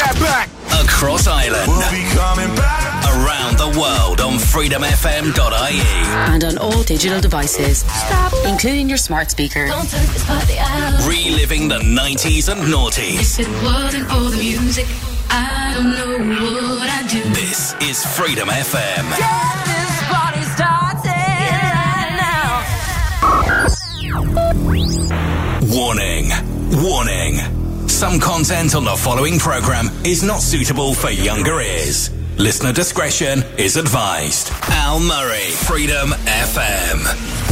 that back. Across Ireland. We'll be coming back. Around the world on freedomfm.ie. And on all digital devices. Stop. Including your smart speaker. Reliving the 90s and noughties. If it wasn't for the music, I don't know what I'd do. This is Freedom FM. Get this party started right now. Warning. Warning. Some content on the following program is not suitable for younger ears. Listener discretion is advised. Al Murray, Freedom FM.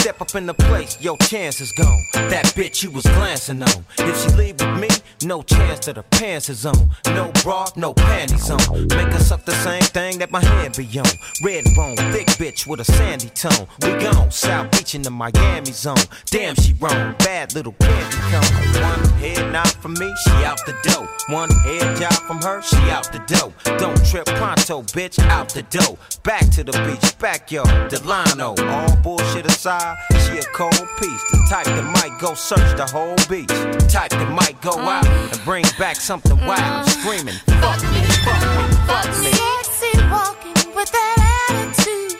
Step up in the place, your chance is gone. That bitch you was glancing on. If she leave with me, no chance that her pants is on. No bra, no panties on. Make her suck the same thing that my hand be on. Red bone, thick bitch with a sandy tone. We gone, South Beach in the Miami zone. Damn, she wrong, bad little candy cone. One head nod from me, she out the dough. One head job from her, she out the dough. Don't trip pronto, bitch, out the dough. Back to the beach, backyard, Delano. All bullshit aside, she a cold piece. The type that might go search the whole beach. The type that might go mm. out and bring back something wild. Mm. Screaming, fuck me, fuck me, fuck me. Sexy walking with that attitude.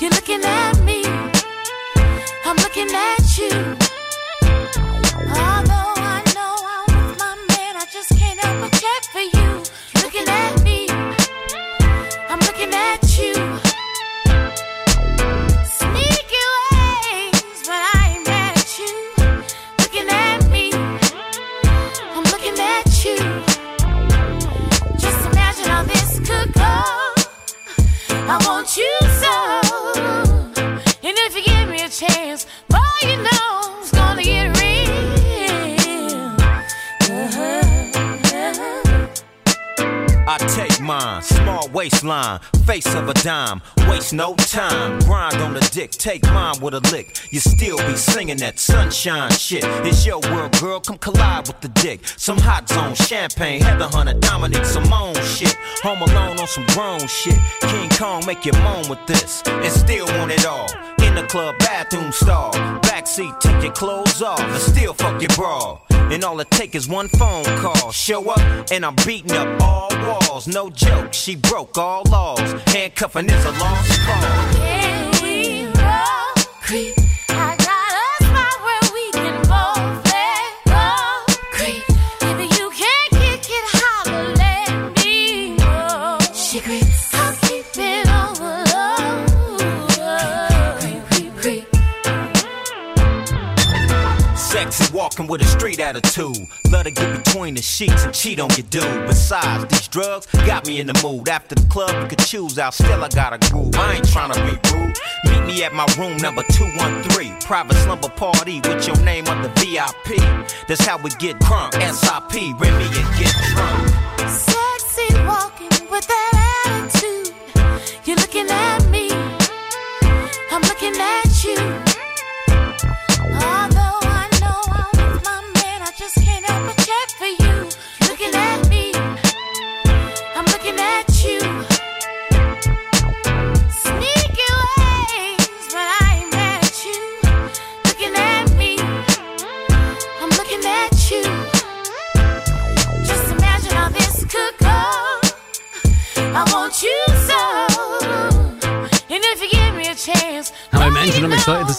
You're looking at me. I'm looking at you. Although I know I'm with my man, I just can't help but I want you so. And if you give me a chance, boy, you know it's gonna get real. Uh-huh. I take small waistline, face of a dime, waste no time. Grind on the dick, take mine with a lick. You still be singing that sunshine shit. It's your world, girl, come collide with the dick. Some hot zone, champagne, Heather Hunter, Dominique Simone shit. Home alone on some grown shit. King Kong make you moan with this, and still want it all. In the club, bathroom stall, backseat, take your clothes off, and still fuck your bra. And all it take is one phone call. Show up, and I'm beating up all walls. No joke, she broke all laws. Handcuffing is a lost cause. Can we roll? Creep. With a street attitude. Love to get between the sheets and cheat on your dude. Besides, these drugs got me in the mood. After the club, you could choose out. Still, I got a groove. I ain't tryna be rude. Meet me at my room number 213. Private slumber party with your name on the VIP. That's how we get crunk. SIP, Remy and get drunk. Sexy walking with that attitude.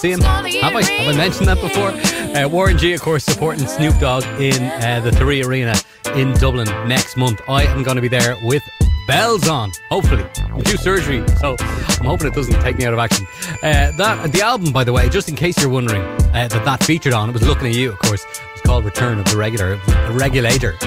See him? Have I? Have I mentioned that before? Uh, Warren G, of course, supporting Snoop Dogg in uh, the Three Arena in Dublin next month. I am going to be there with bells on, hopefully. I'm due surgery, so I'm hoping it doesn't take me out of action. Uh, that The album, by the way, just in case you're wondering, uh, that that featured on, it was Looking at You, of course. It was called Return of the Regular, Regulator.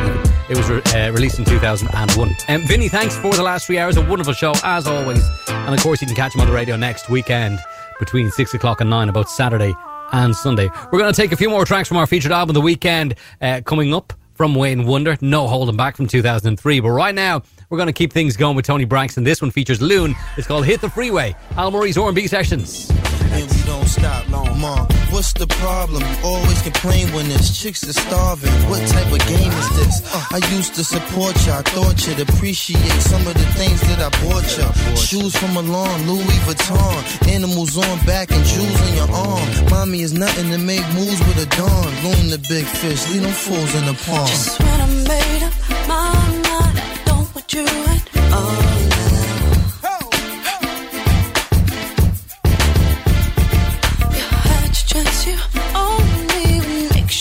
It was re- uh, released in 2001. Um, Vinny, thanks for the last three hours. A wonderful show, as always. And of course, you can catch him on the radio next weekend between 6 o'clock and 9, about Saturday and Sunday. We're going to take a few more tracks from our featured album, The Weekend, uh, coming up from Wayne Wonder. No holding back from 2003. But right now, we're going to keep things going with Toni Braxton. This one features Loon. It's called Hit the Freeway. Al Murray's R&B Sessions. and we don't stop long, mom. What's the problem? You Always complain when there's chicks that starving. What type of game is this? I used to support you. I thought you'd appreciate some of the things that I bought you. Shoes from Milan, Louis Vuitton. Animals on back and jewels on your arm. Mommy is nothing to make moves with a dawn. Loom the big fish, leave them fools in the pond. Just when I made up my mind, I don't want you at all. Oh.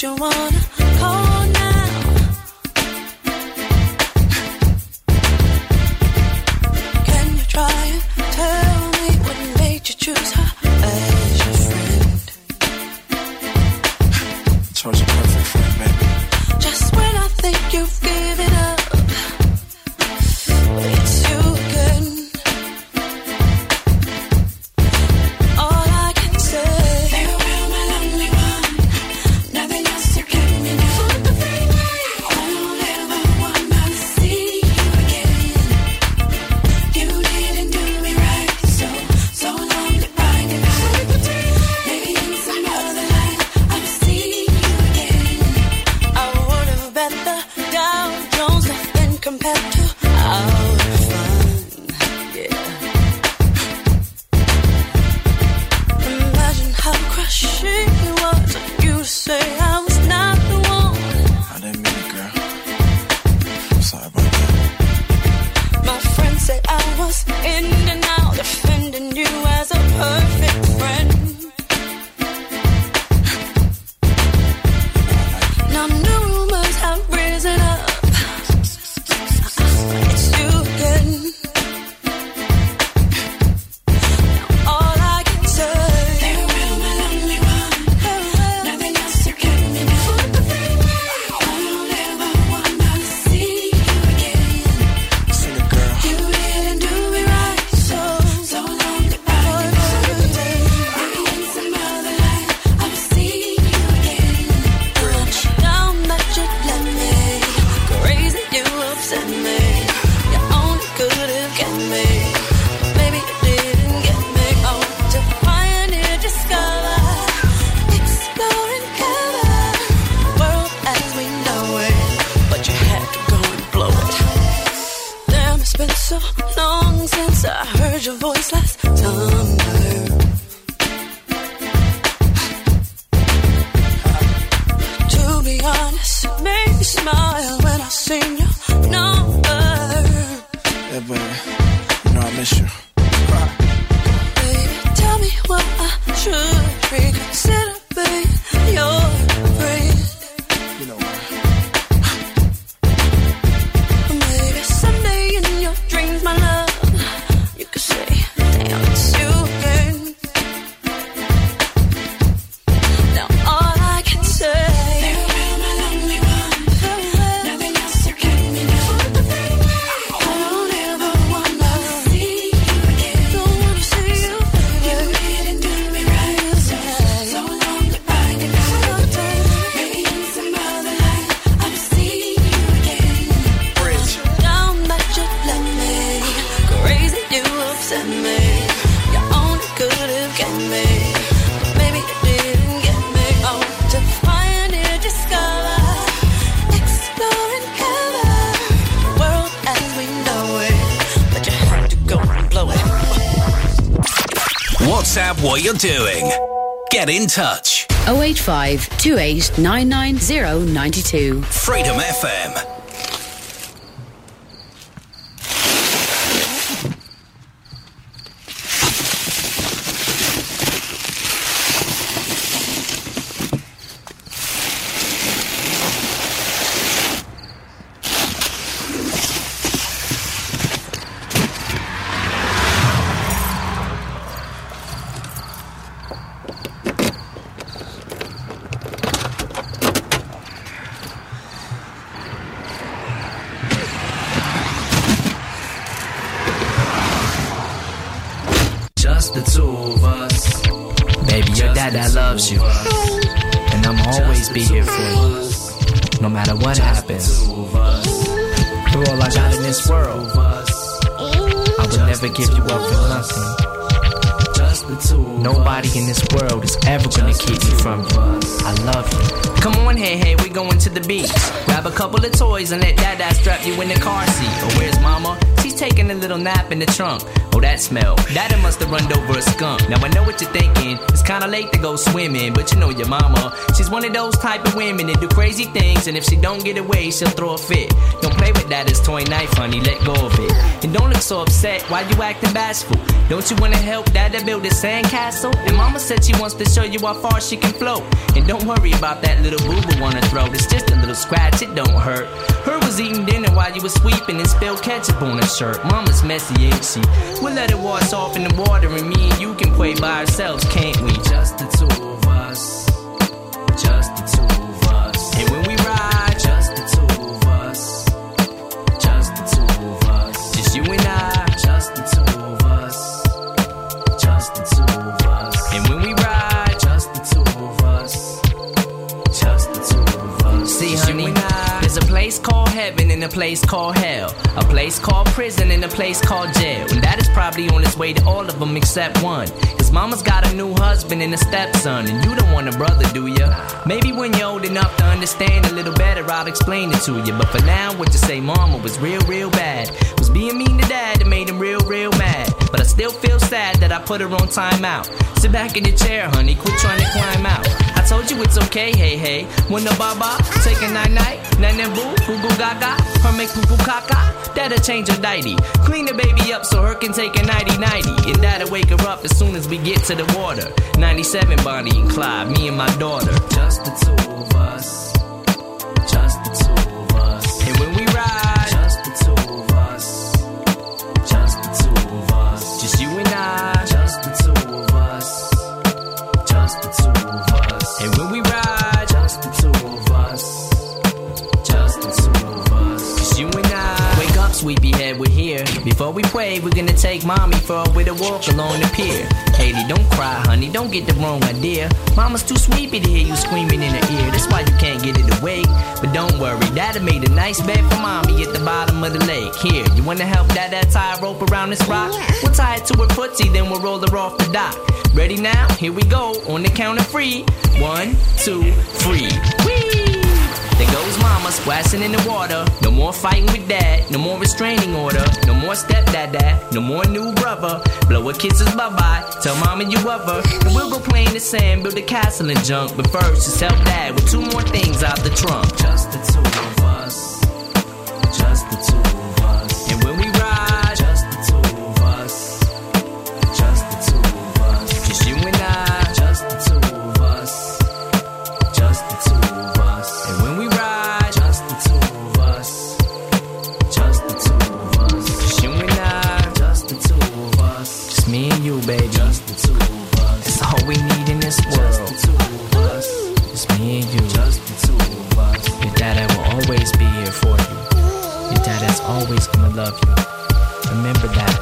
you wanna call now. Can you try tell me what made you choose her as your friend? Charge Makes me smile when I sing. you're doing. Get in touch. 085 28 Freedom FM. It's to go swimming, but you know your mama. She's one of those type of women that do crazy things, and if she don't get away, she'll throw a fit. Don't play with dada's toy knife, honey. Let go of it. And don't look so upset. Why you acting bashful? Don't you wanna help dada build a sandcastle? And mama said she wants to show you how far she can float. And don't worry about that little boo boo on her throat. It's just a little scratch, it don't hurt. Her was eating dinner while you was sweeping and spilled ketchup on her shirt. Mama's messy, ain't she? We'll let it wash off in the water, and me and you can play by ourselves, can't we? Just the two place called hell. A place called prison and a place called jail. And that is probably on its way to all of them except one. Cause mama's got a new husband and a stepson. And you don't want a brother, do ya? Maybe when you're old enough to understand a little better, I'll explain it to you. But for now, what you say, mama was real, real bad. Was being mean to dad that made him real, real mad. But I still feel sad that I put her on timeout. Sit back in the chair, honey, quit trying to climb out. I told you it's okay, hey, hey. When the baba, take a night night, nana boo, boo gaga, her make poo caca. That'll change her nighty. Clean the baby up so her can take a nighty nighty. And that'll wake her up as soon as we get to the water. 97 Bonnie and Clyde, me and my daughter. Just the two of us. We pray, we're gonna take mommy for a with a walk along the pier. Hailie, don't cry, honey, don't get the wrong idea. Mama's too sleepy to hear you screaming in her ear. That's why you can't get it awake. But don't worry, Daddy made a nice bed for mommy at the bottom of the lake. Here, you wanna help Dada tie a rope around this rock? We'll tie it to her footsie, then we'll roll her off the dock. Ready now? Here we go, on the count of three. One, two, three. Whee! Mama splashing in the water. No more fighting with dad. No more restraining order. No more stepdad. Dad, no more new brother. Blow her kisses bye bye. Tell mama you love her. And we'll go play in the sand, build a castle and junk. But first, just help dad with two more things out the trunk. Just the two always gonna love you. Remember that.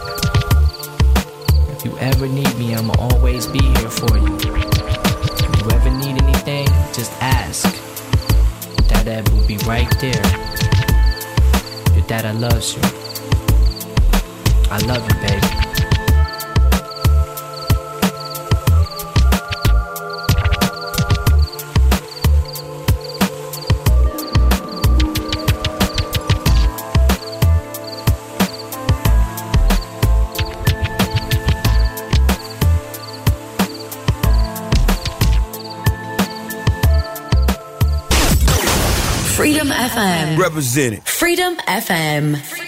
If you ever need me, I'ma always be here for you. If you ever need anything, just ask. Dada will be right there. Your dada loves you. I love you, baby. FM. Represented. Freedom FM.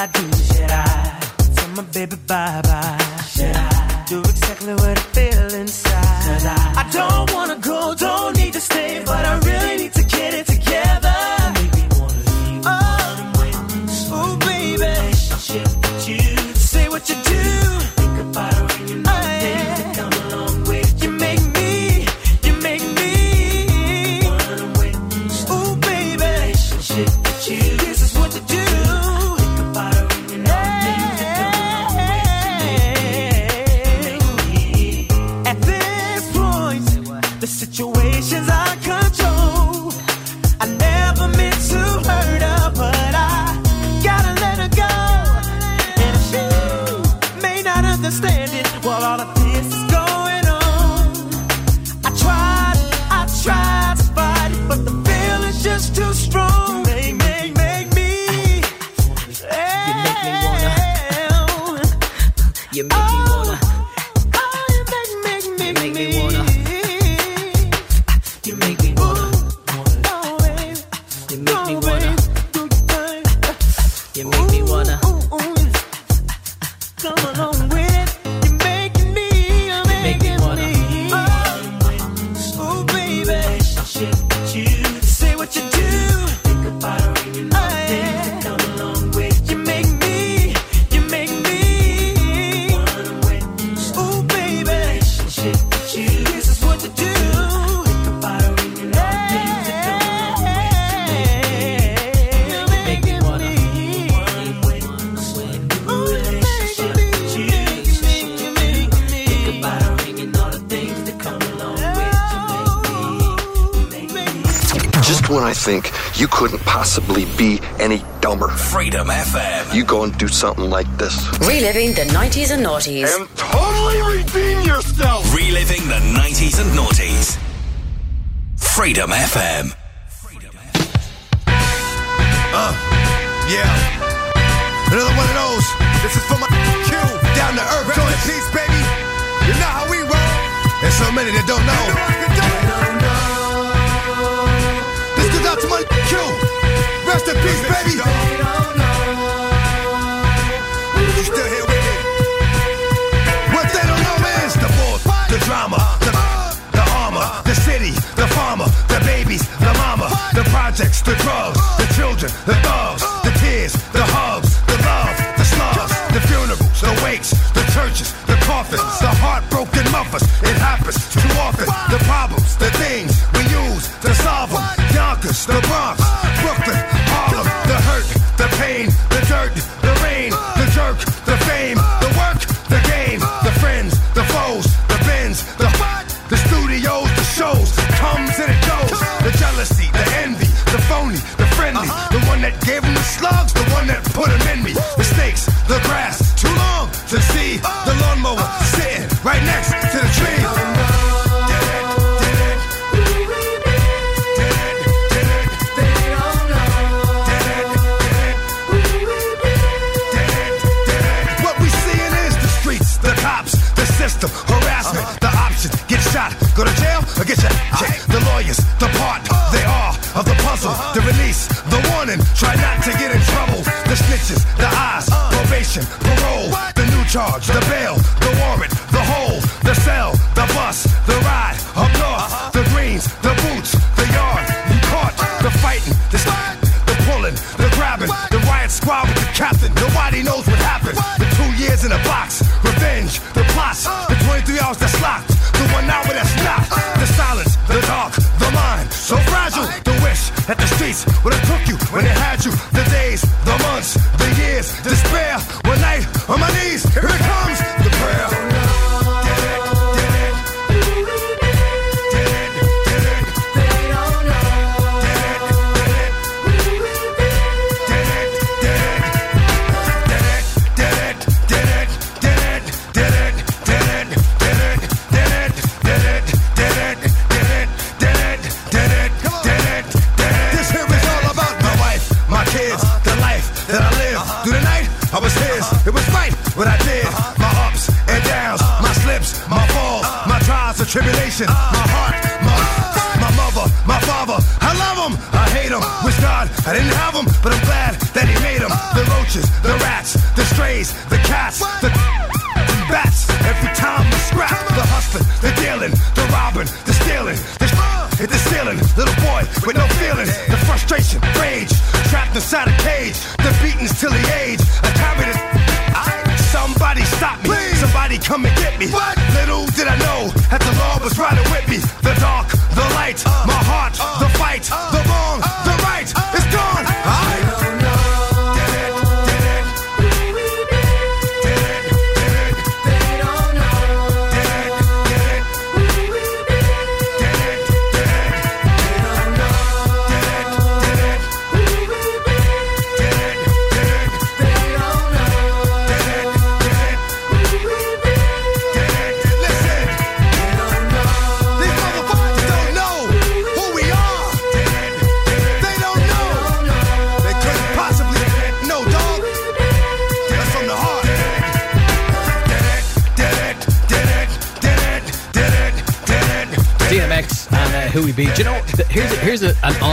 I do, should I tell my baby bye bye? 90s and noughties. And totally redeem yourself! Reliving the 90s and noughties. Freedom FM. The bus, the ride, her car, the greens, the boots, the yard. the caught the fighting, the st- the pulling, the grabbing, the riot squad with the captain. Nobody knows what happened. The two years in a box, revenge, the plots, the 23 hours that's locked, the one hour that's not. The silence, the dark, the mind, so fragile. The wish that the streets would have took you I didn't have them, but I'm glad that He made them. The roaches, the rats, the strays, the cats, the bats. Every time we scrap, the hustling, the dealing, the robbing, the stealing, the hit the ceiling. Little boy with no feelings, the frustration, rage, trapped inside a cage, the beatings till the age. I carried it. Somebody stop me. Somebody come and get me. Little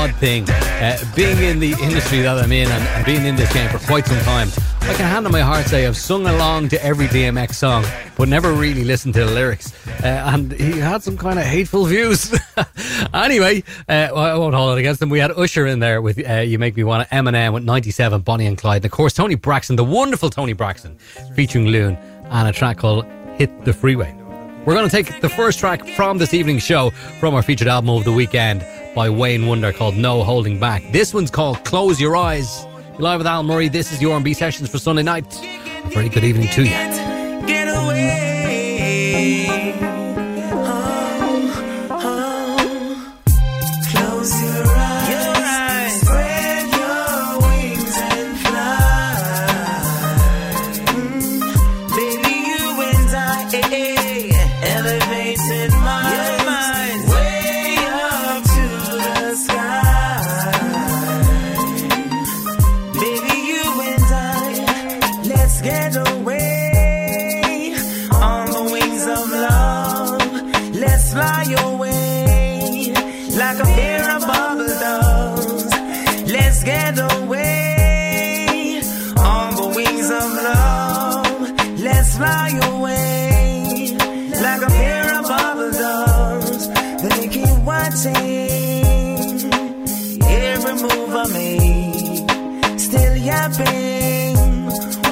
odd thing. Uh, being in the industry that I'm in and, being in this game for quite some time, I can hand on my heart say I've sung along to every DMX song, but never really listened to the lyrics. Uh, and he had some kind of hateful views. anyway, uh, well, I won't hold it against him. We had Usher in there with uh, "You Make Me Want to," Eminem with "97," Bonnie and Clyde, and of course Toni Braxton, the wonderful Toni Braxton, featuring Loon, and a track called "Hit the Freeway." We're going to take the first track from this evening's show from our featured album of the weekend by Wayne Wonder called No Holding Back. This one's called Close Your Eyes. You're live with Al Murray. This is your R&B Sessions for Sunday night. A very good evening to you. Get away.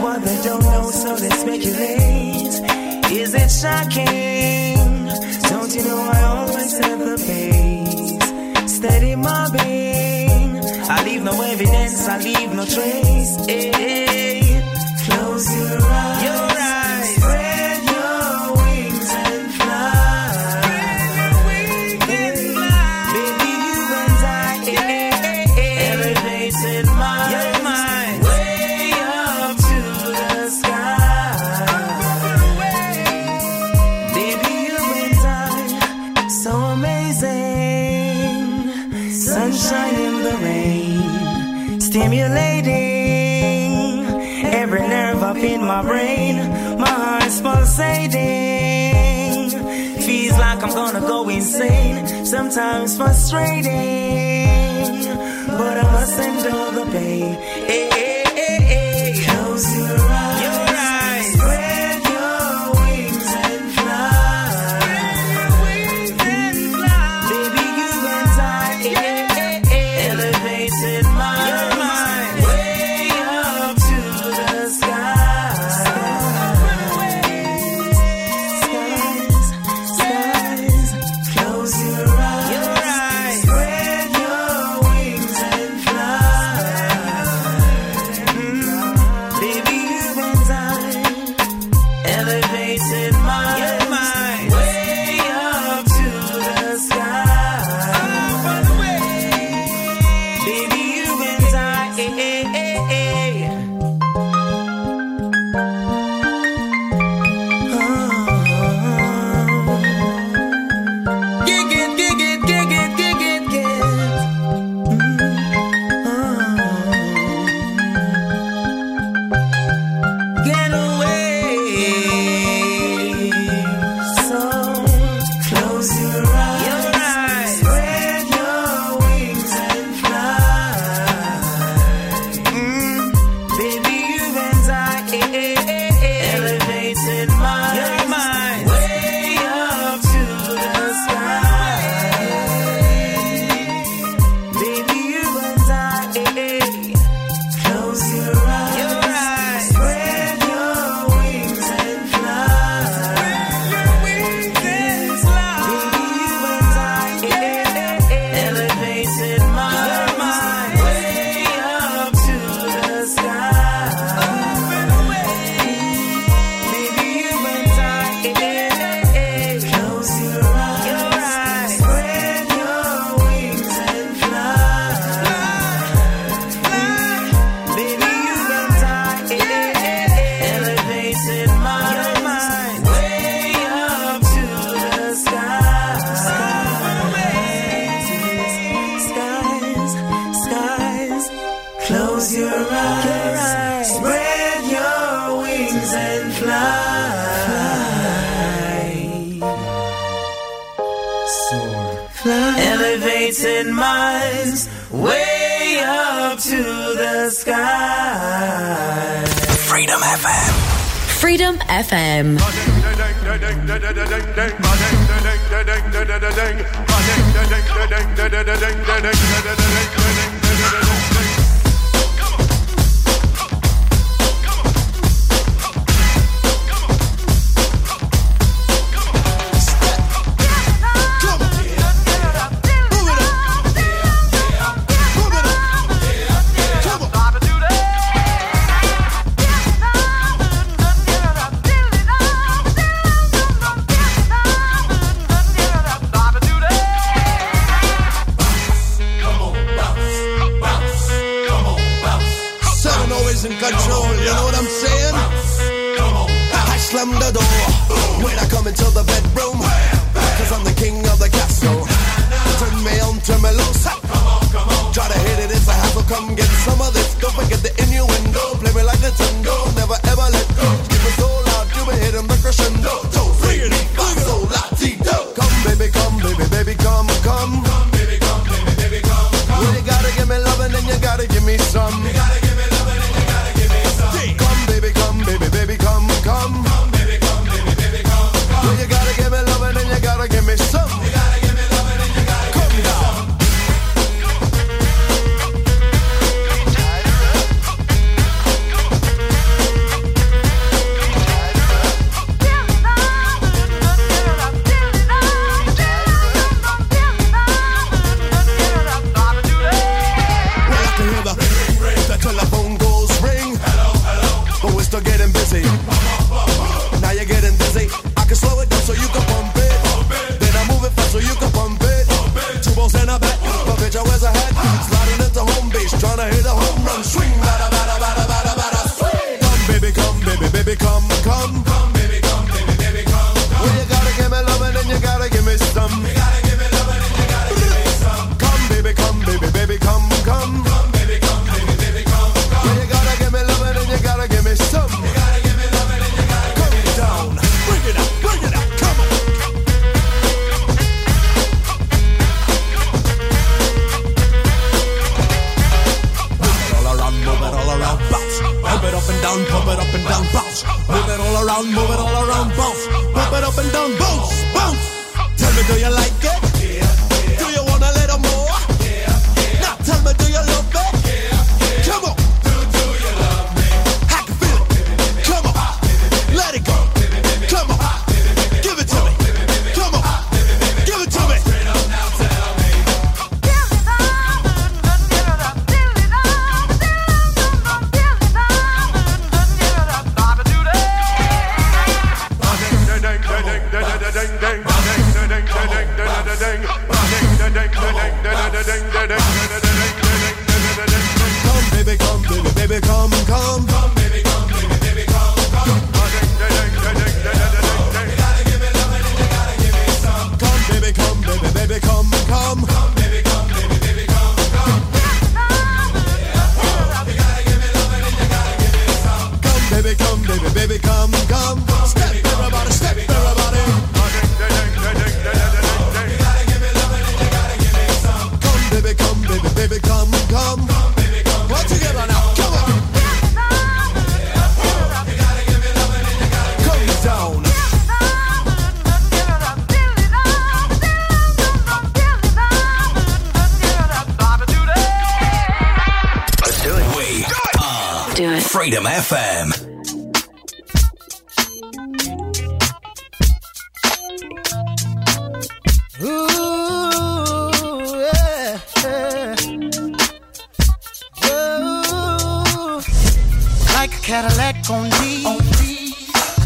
What they don't know, so they speculate. Is it shocking? Don't you know I always set the pace? Steady mobbing. I leave no evidence, I leave no trace. Hey, Sometimes frustrating,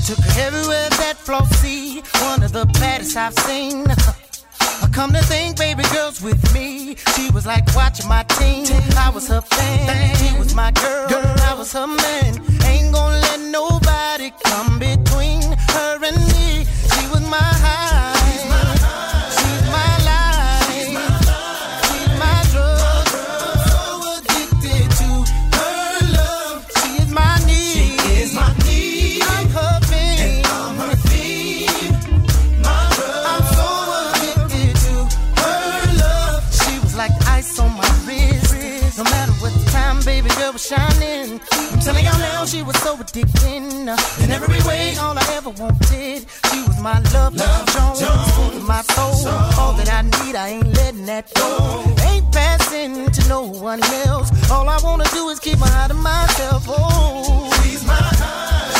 Took her everywhere that Flossie, one of the baddest I've seen. Come to think, baby girls with me. She was like watching my team. I was her fan. She was my girl. girl. I was her man. Ain't gonna let nobody come between her and me. She was my high. shining. I'm telling y'all now, she was so addicting. In every way, all I ever wanted, she was my love, love Jones, Jones my soul. soul. All that I need, I ain't letting that go. Ain't passing to no one else. All I wanna do is keep her out of myself. Oh, she's my heart.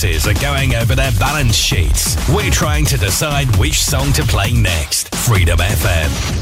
businesses are going over their balance sheets. We're trying to decide which song to play next. Freedom FM.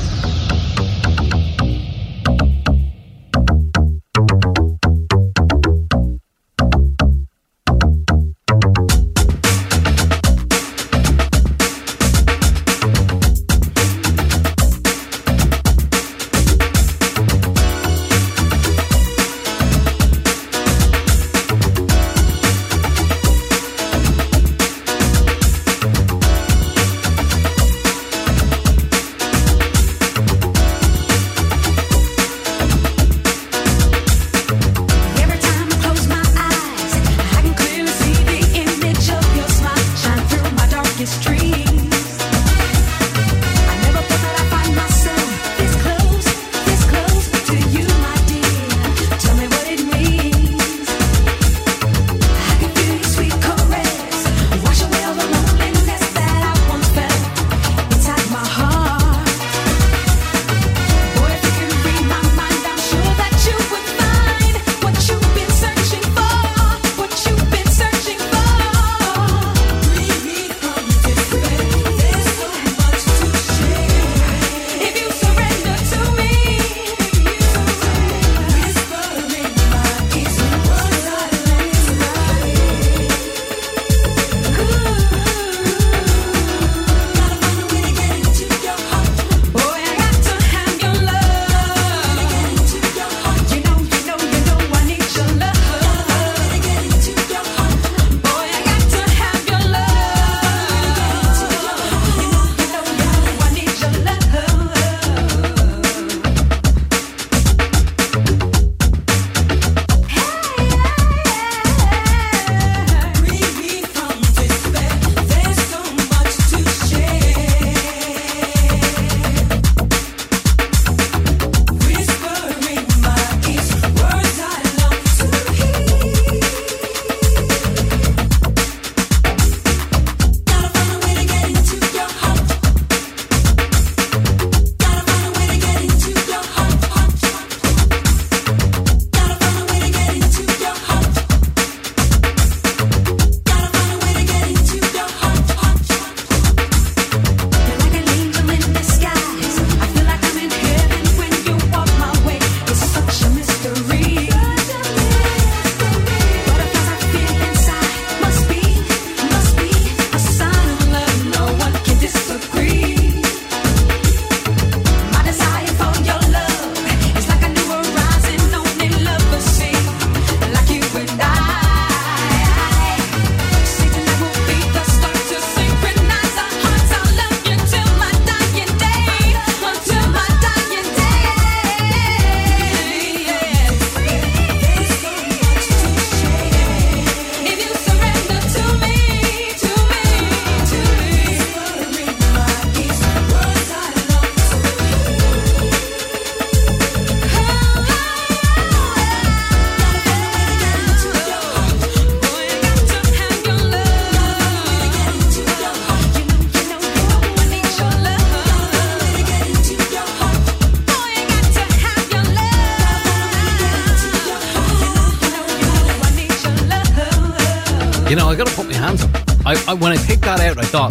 I thought,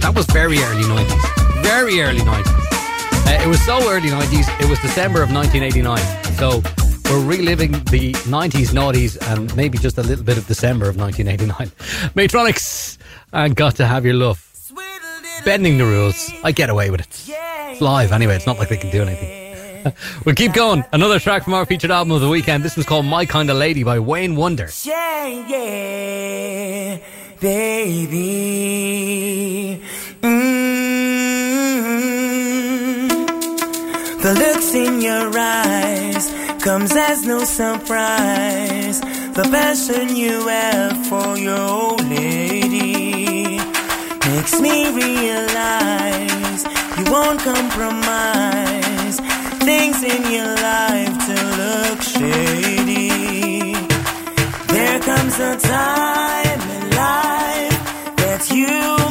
that was very early 90s. Very early 90s. Uh, it was so early 90s, it was December of 1989. So we're reliving the 90s noughties and maybe just a little bit of December of 1989. Mantronix and Got to Have Your Love. Bending the rules. I get away with it. It's live anyway, it's not like they can do anything. we'll keep going. Another track from our featured album of the weekend. This was called My Kind of Lady by Wayne Wonder. Yeah, yeah baby. Mm-hmm. The looks in your eyes comes as no surprise. The passion you have for your old lady makes me realize you won't compromise things in your life to look shady. There comes a time you.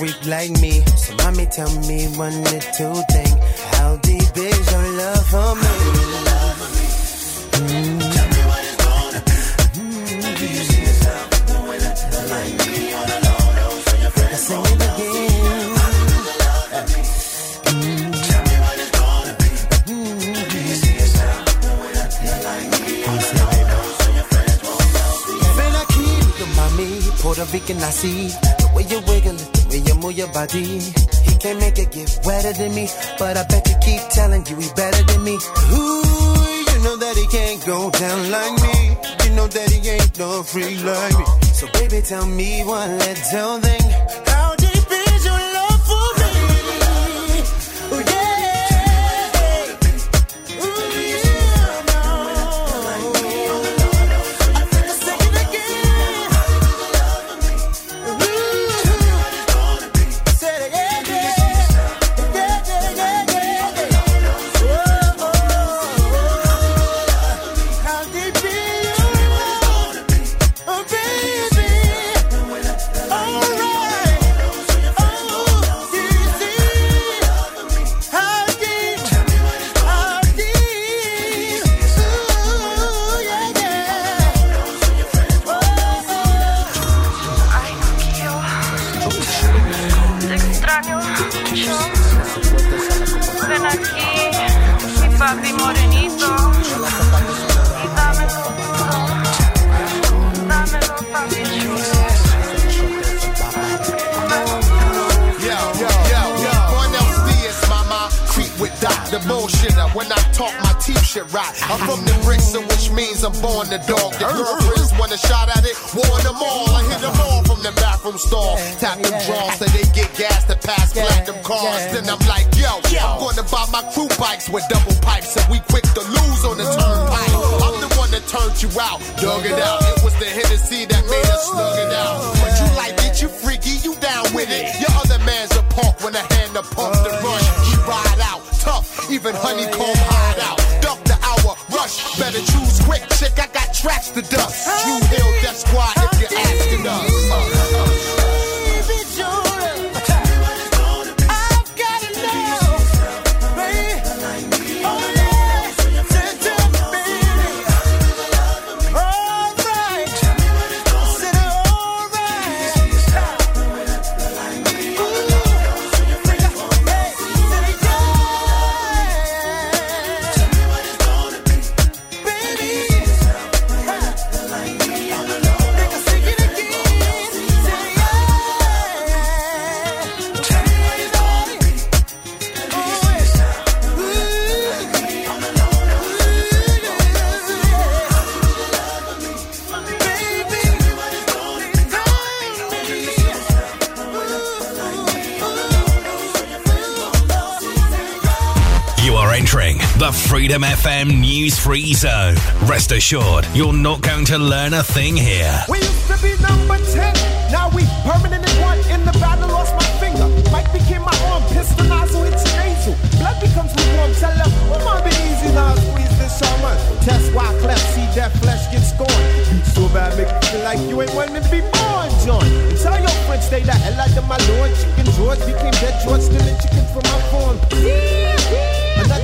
freak like me. So mommy tell me one little thing. How deep is your love for me? Mm. Tell me what it's gonna be. Mm. Do you see yourself doing it like me on a low, low, so your friends Sing it again. Puerto Rican, I see body. He can't make it get wetter than me But I bet you keep telling you he better than me. Ooh, you know that he can't go down like me. You know that he ain't no freak like me. So baby, tell me one little thing the Freedom FM News Free Zone. Rest assured, you're not going to learn a thing here. We used to be number 10. Now we permanently one in the battle, lost my finger. Mike became my arm, pistol nozzle your nasal. Blood becomes lukewarm, tell them, be easy now, squeeze this summer. Test why see that flesh get scorned. You so bad, make you feel like you ain't wanting to be born, John. Tell your friends, hell out of my lord. Chicken George became dead George, stealing chicken from my farm.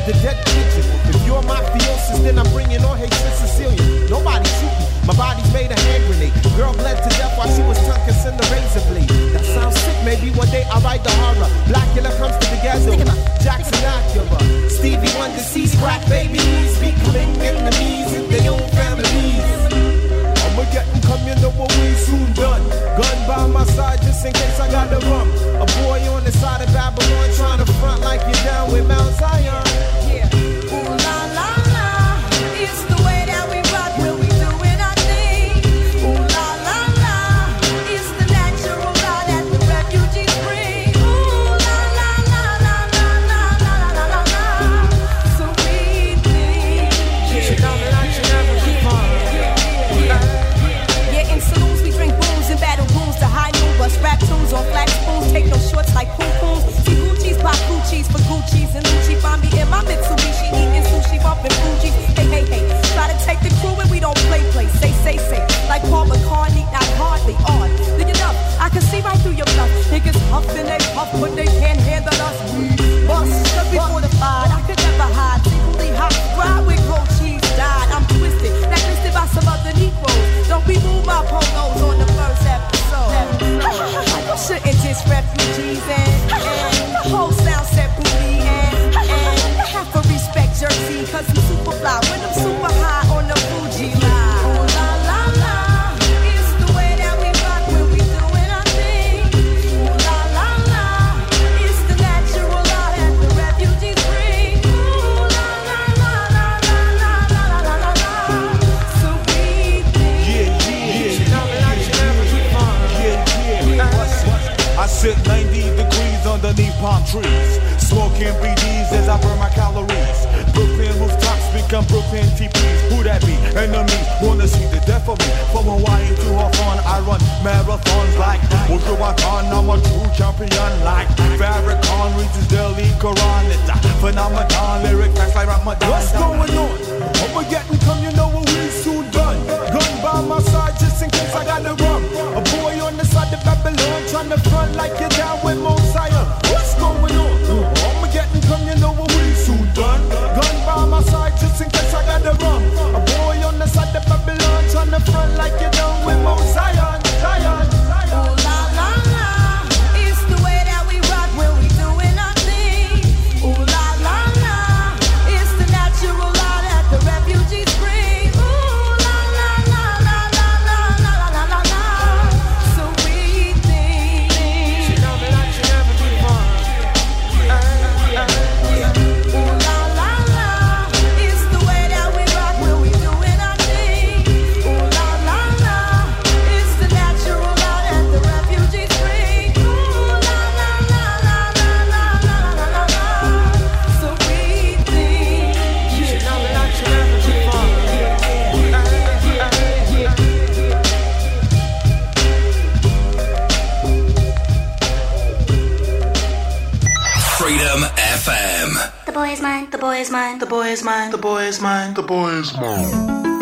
Another dead pigeon. If you're mafiosis, then I'm bringing all hate to Sicilian. Nobody shoot me. My body's made a hand grenade. Girl bled to death while she was tongue kissing the razor blade. That sounds sick. Maybe one day I'll write the horror. Blackula comes to the ghetto. Jackson Acura. Stevie Wonder sees crack babies. Becoming enemies in their own families. I'ma get them come, you know what we soon done. Gun by my side just in case I got the rum. A boy on the side of Babylon trying to front like you're down with Mount Zion. But they Can't be these as I burn my calories. Brooklyn rooftops become Brooklyn TPs. Who that be? Enemies wanna see the death of me. From Hawaii to Hawthorne, I run marathons like Wujuwakan. I'm a true champion like Farrakhan reads his daily Quran. It's a phenomenon. Lyric facts like Ramadan. What's going on? Armageddon come, you know what we soon done. Gun by my side just in case I gotta run. A boy on the side of Babylon trying to front like you're down with most. boy is mine. The boy is mine. The boy is mine. The boy is mine.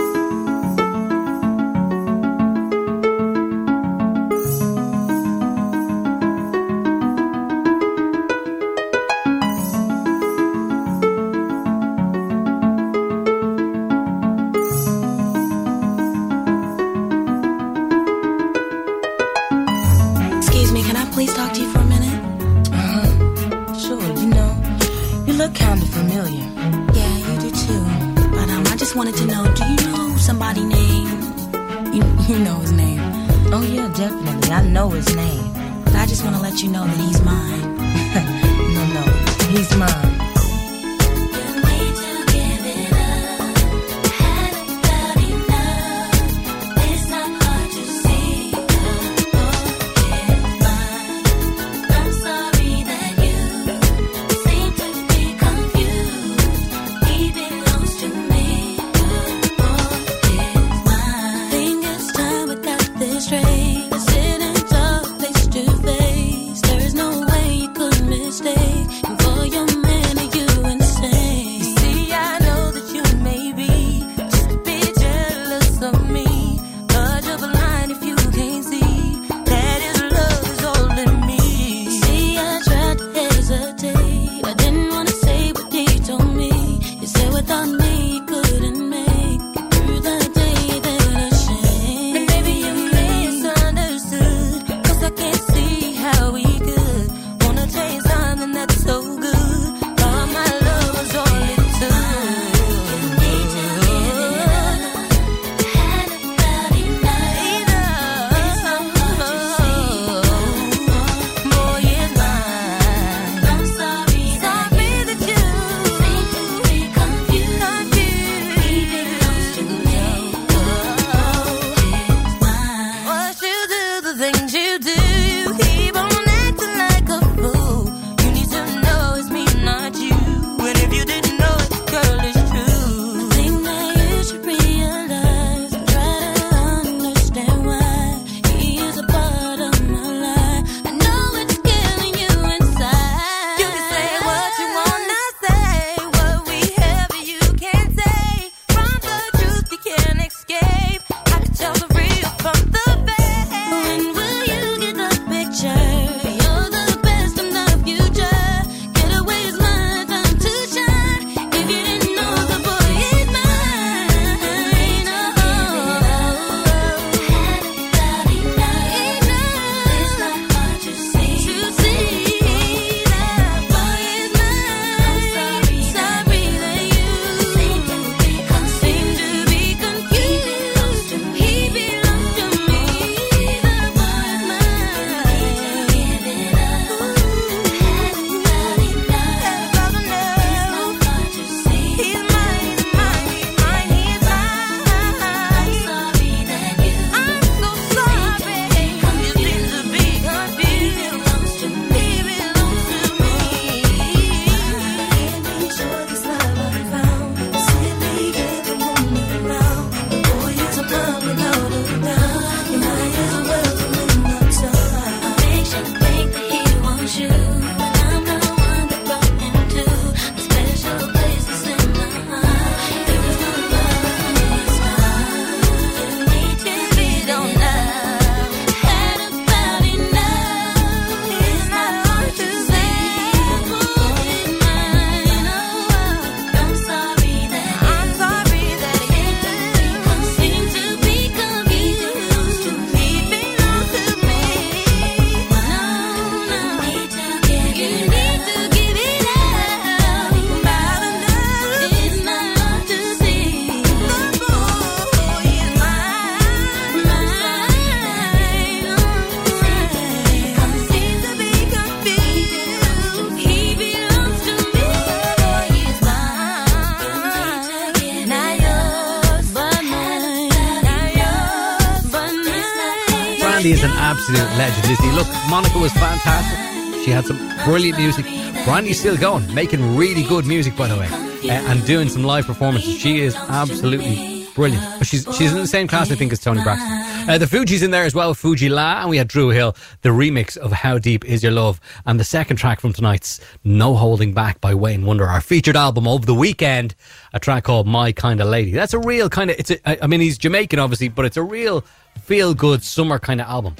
Brilliant music. Brandy's still going, making really good music, by the way, uh, and doing some live performances. She is absolutely brilliant. But she's she's in the same class, I think, as Toni Braxton. Uh, the Fugees in there as well, Fugee-La, and we had Dru Hill, the remix of How Deep Is Your Love, and the second track from tonight's No Holding Back by Wayne Wonder, our featured album of the weekend, a track called My Kind of Lady. That's a real kind of, it's a, I mean, he's Jamaican, obviously, but it's a real feel good summer kind of album.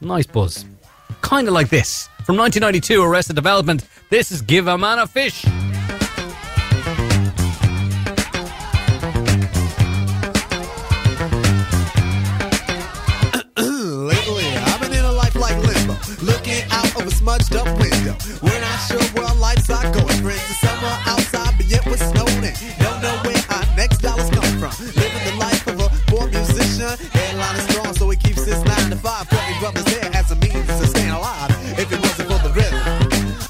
Nice buzz. Kind of like this. From 1992, Arrested Development, this is Give a Man a Fish. Lately, I've been in a life like limbo, looking out of a smudged up window. We're not sure where our lives are going. Friends are somewhere outside, but yet we're snowed. Don't know where our next dollars come from. Living the life of a poor musician. Headline is strong, so he keeps his nine to five. Cutting brothers hair as a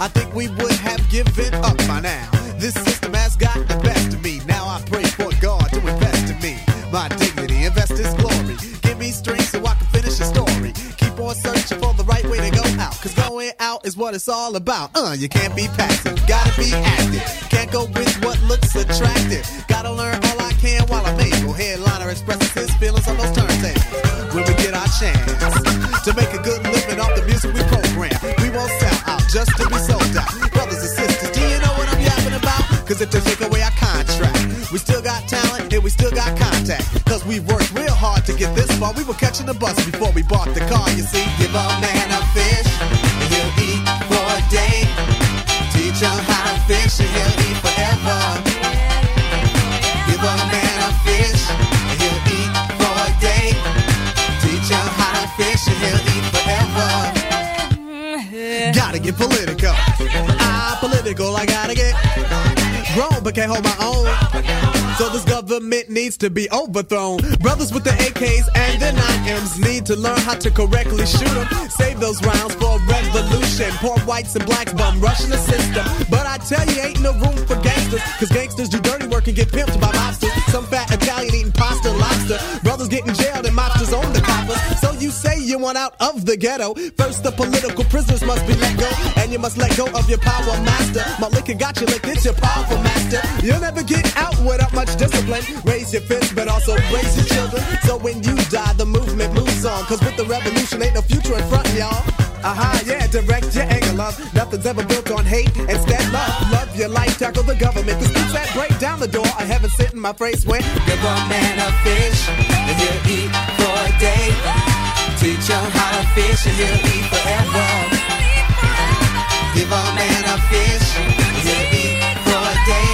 I think we would have given up by now. This system has got the best of me. Now I pray for God to invest in me. My dignity, invest His glory. Give me strength so I can finish the story. Keep on searching for the right way to go out. Cause going out is what it's all about. Uh, you can't be passive, gotta be active. Can't go with what looks attractive. Gotta learn all I can while I'm able. Headliner expresses his feelings on those turntables. When we get our chance to make a good living off the music we program, just to be sold out. Brothers and sisters, do you know what I'm yapping about? Cause if they take away our contract, we still got talent and we still got contact. Cause we worked real hard to get this far. We were catching the bus before we bought the car. You see, give a man a fish and he'll eat for a day. Teach him how to fish and he'll eat forever. Political. Ah, political, I gotta get grown, but can't hold my own. So this government needs to be overthrown. Brothers with the AKs and the 9Ms need to learn how to correctly shoot them. Save those rounds for a revolution. Poor whites and blacks bum rushing the system. But I tell you, ain't no room for gangsters. Cause gangsters do dirty work and get pimped by mobsters. Some fat Italian eating pasta lobster. Brothers getting jailed and mobsters own the say you want out of the ghetto. First, the political prisoners must be let go. And you must let go of your power master. My liquor got you licked, it's your powerful master. You'll never get out without much discipline. Raise your fist, but also raise your children. So when you die, the movement moves on. Cause with the revolution, ain't no future in front, of y'all. Aha, yeah, direct your anger, love. Nothing's ever built on hate. Instead, love. Love your life, tackle the government. The speech that break down the door. I haven't sit in my face when give a man a fish and he'll eat for a day. Teach him how to fish and he'll eat forever. Give a man a fish he'll eat for a day.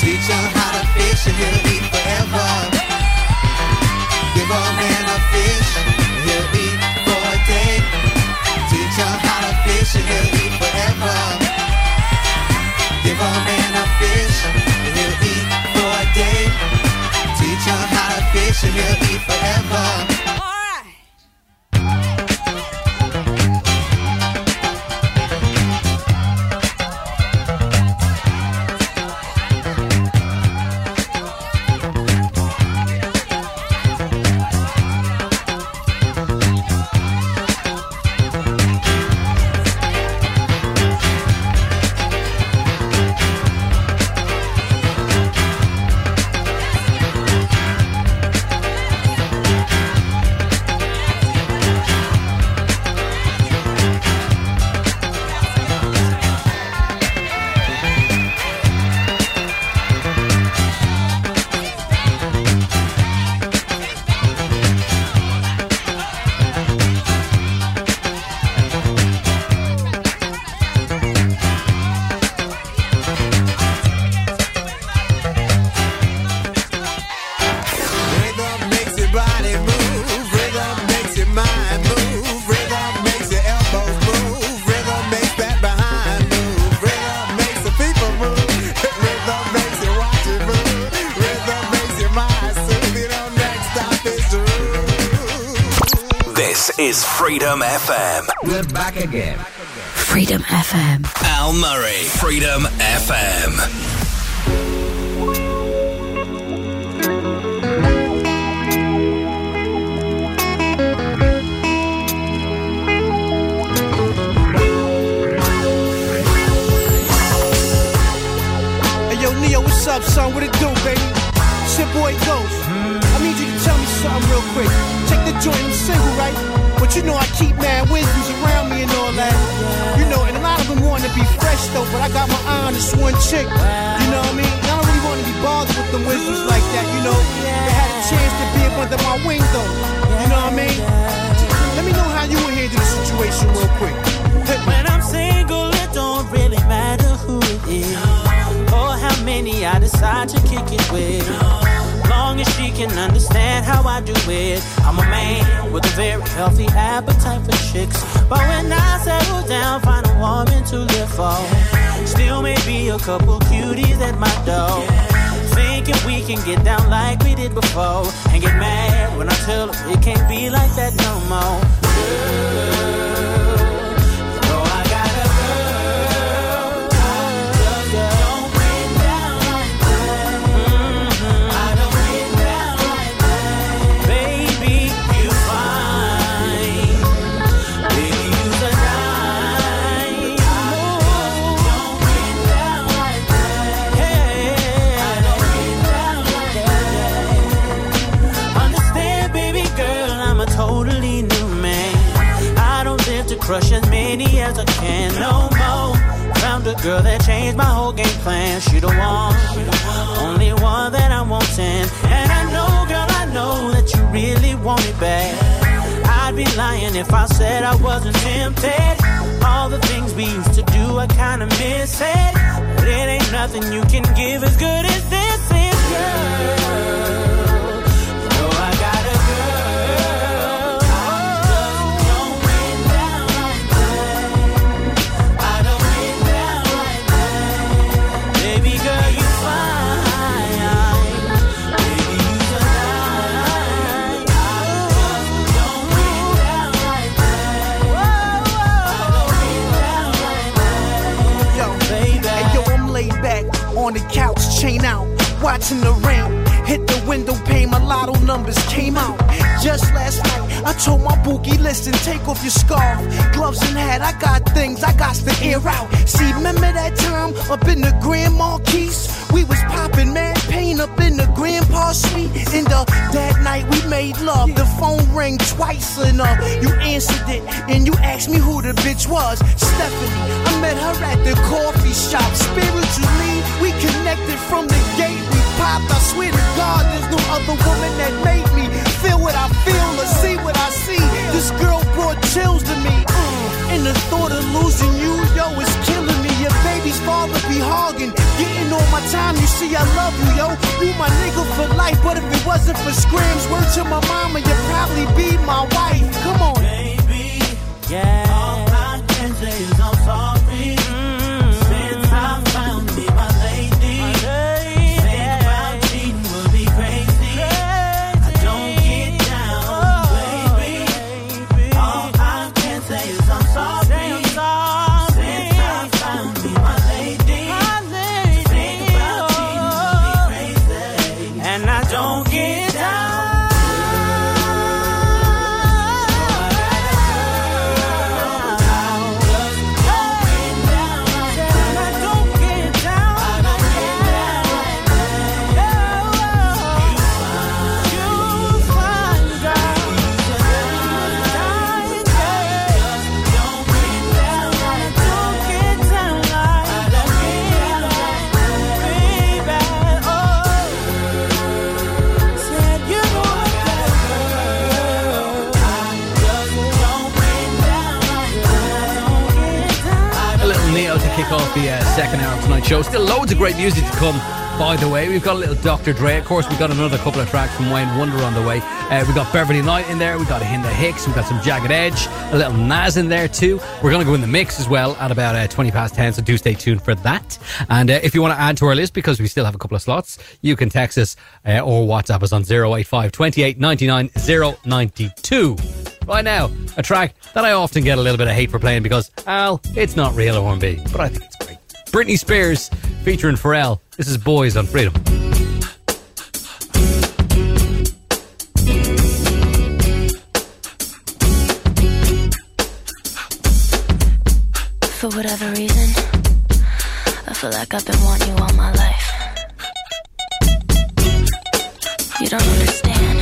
Teach him how to fish and he'll eat forever. Give a man a fish he'll eat for a day. Teach him how to fish and he'll eat forever. Give a man a fish he'll eat for a day. Teach him how to fish and he'll eat forever. We're back again. Freedom FM. Al Murray. Freedom FM. Hey, yo, Ne-Yo, what's up, son? What it do, baby? It's your boy Ghost. I need you to tell me something real quick. Take the joint, and sing single, right? You know I keep mad wisdoms around me and all that. You know, and a lot of them want to be fresh though, but I got my eye on this one chick. You know what I mean? I don't really want to be bothered with them wisdoms like that, you know? They had a chance to be up under my wing though. You know what I mean? Let me know how you would handle the situation real quick. When I'm single, it don't really matter who it is or how many I decide to kick it with. Long as she can understand how I do it. I'm a man with a very healthy appetite for chicks. But when I settle down, find a woman to live for. Still maybe a couple cuties at my door. Thinking we can get down like we did before. And get mad when I tell her it can't be like that no more. Crush as many as I can no more. Found a girl that changed my whole game plan. She the one, only one that I'm wanting. And I know, girl, I know that you really want me back. I'd be lying if I said I wasn't tempted. All the things we used to do, I kinda miss it. But it ain't nothing you can give as good the rain. Hit the window pane, my lotto numbers came out. Just last night, I told my bookie, listen, take off your scarf, gloves and hat. I got things, I got to air out. See, remember that time up in the Grand Marquis? We was popping mad pain up in the grandpa suite. In the that night we made love. The phone rang twice and uh, you answered it and you asked me who the bitch was. Stephanie, I met her at the coffee shop. Spiritually, we connected from the gate. We popped. I swear to God, there's no other woman that made me feel what I feel or see what I see. This girl brought chills to me. Mm. And the thought of losing you, yo, is killing me. Your baby's father be hogging, getting all my time. You see, I love you, yo. You my nigga for life. But if it wasn't for screams, word to my mama, you'd probably be my wife. Come on, baby. Yeah. All I can say is second hour of tonight's show. Still loads of great music to come. By the way, we've got a little Dr. Dre. Of course, we've got another couple of tracks from Wayne Wonder on the way. Uh, we got Beverly Knight in there. We got a Hinda Hicks. We've got some Jagged Edge. A little Nas in there too. We're going to go in the mix as well at about uh, 20 past 10. So do stay tuned for that. And uh, if you want to add to our list, because we still have a couple of slots, you can text us uh, or WhatsApp us on 085 28 99 092. Right now, a track that I often get a little bit of hate for playing because, Al, it's not real R&B, but I think it's. Britney Spears featuring Pharrell. This is Boys on Freedom. For whatever reason, I feel like I've been wanting you all my life. You don't understand.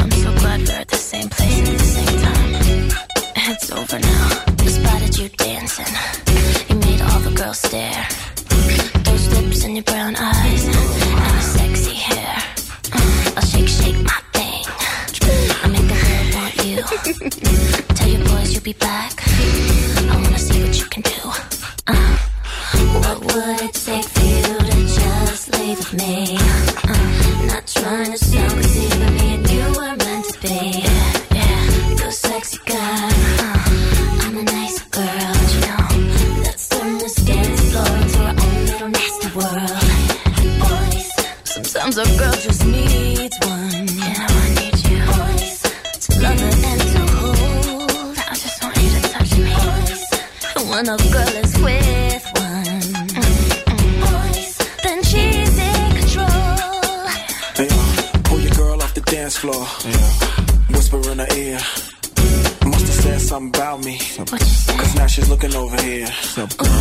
I'm so glad we're at the same place at the same time. It's over now, spotted you dancing made all the girls stare. Those lips and your brown eyes and your sexy hair. I'll shake, shake my thing. I make a girl want you. Tell your boys you'll be back. I wanna see what you can do. Uh, what would it take for you to just leave me? Subconscious.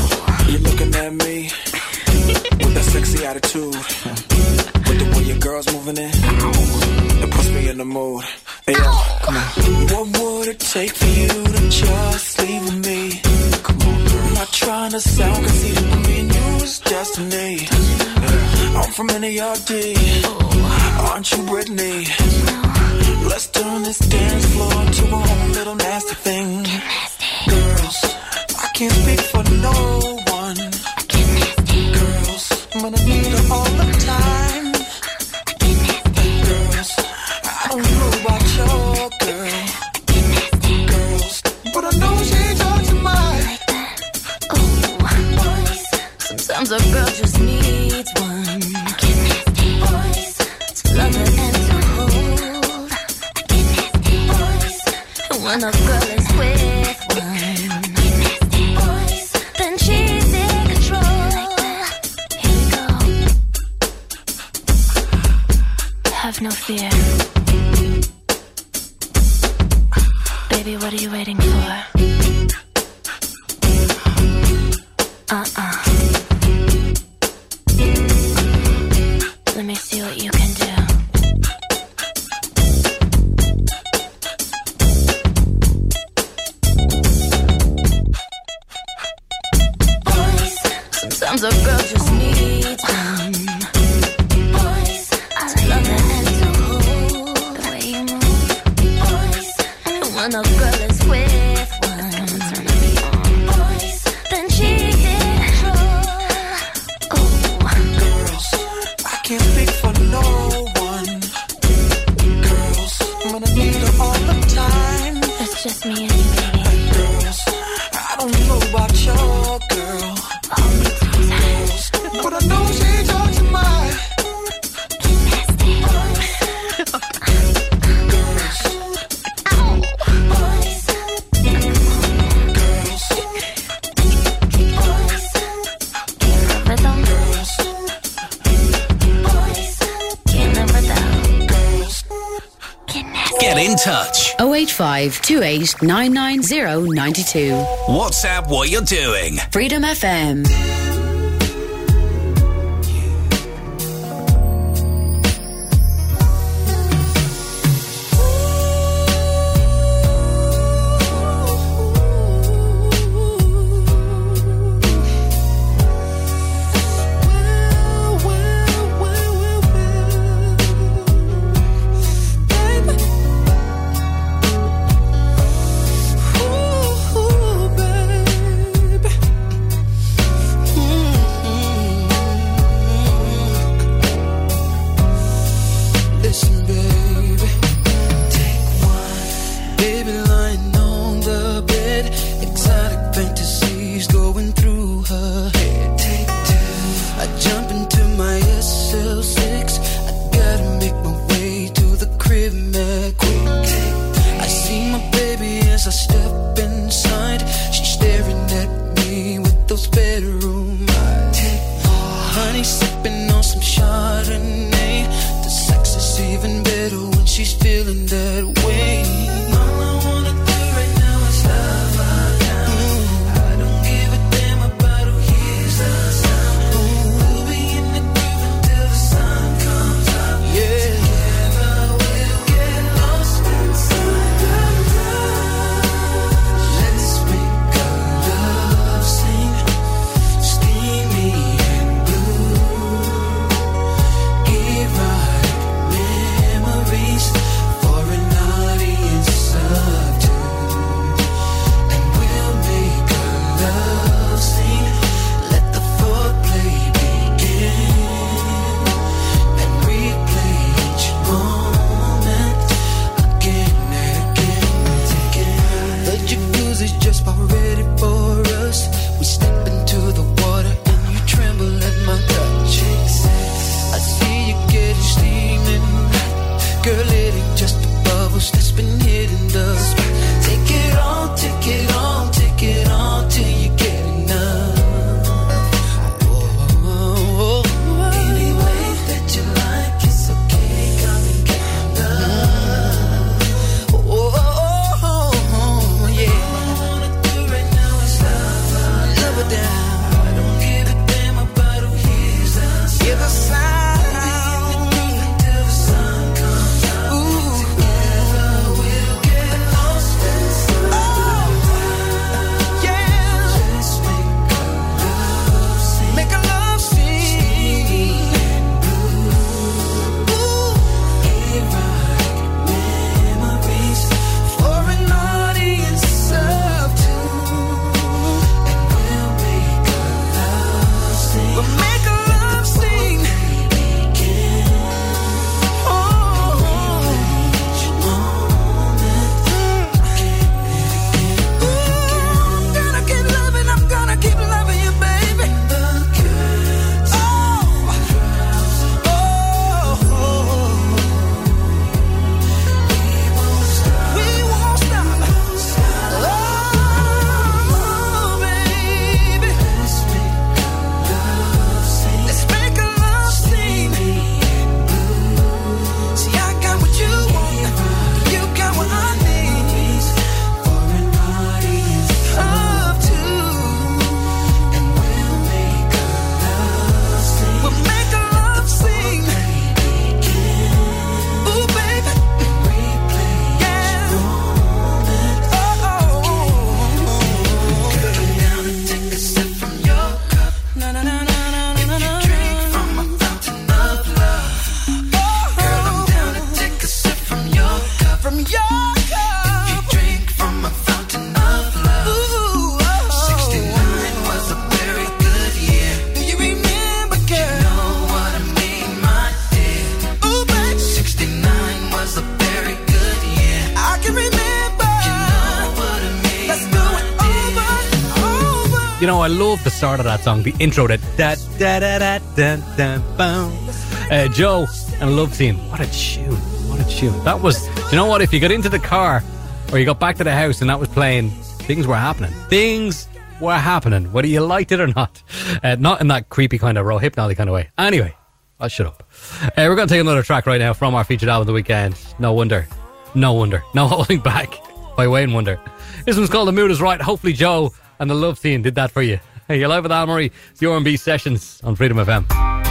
078 990 92. WhatsApp what you're doing. Freedom FM. waves going through her head. Take two. I jump into my SL6. I gotta make my way to the crib, man, quick. I see my baby as I step inside. She's staring at me with those bedroom eyes. Take four. Honey sipping on some Chardonnay. The sex is even better when she's feeling that way. I love the start of that song, the intro that da da da da da da. Uh, Joe and Love Scene, what a tune! What a tune! That was. You know what? If you got into the car or you got back to the house and that was playing, things were happening. Things were happening, whether you liked it or not. Uh, not in that creepy kind of raw hypnotic kind of way. Anyway, I'll shut up. Uh, we're going to take another track right now from our featured album of the weekend. No wonder, no wonder, no holding back by Wayne Wonder. This one's called "The Mood Is Right." Hopefully, Joe and the love scene did that for you. You're live with Anne It's the R&B Sessions on Freedom FM.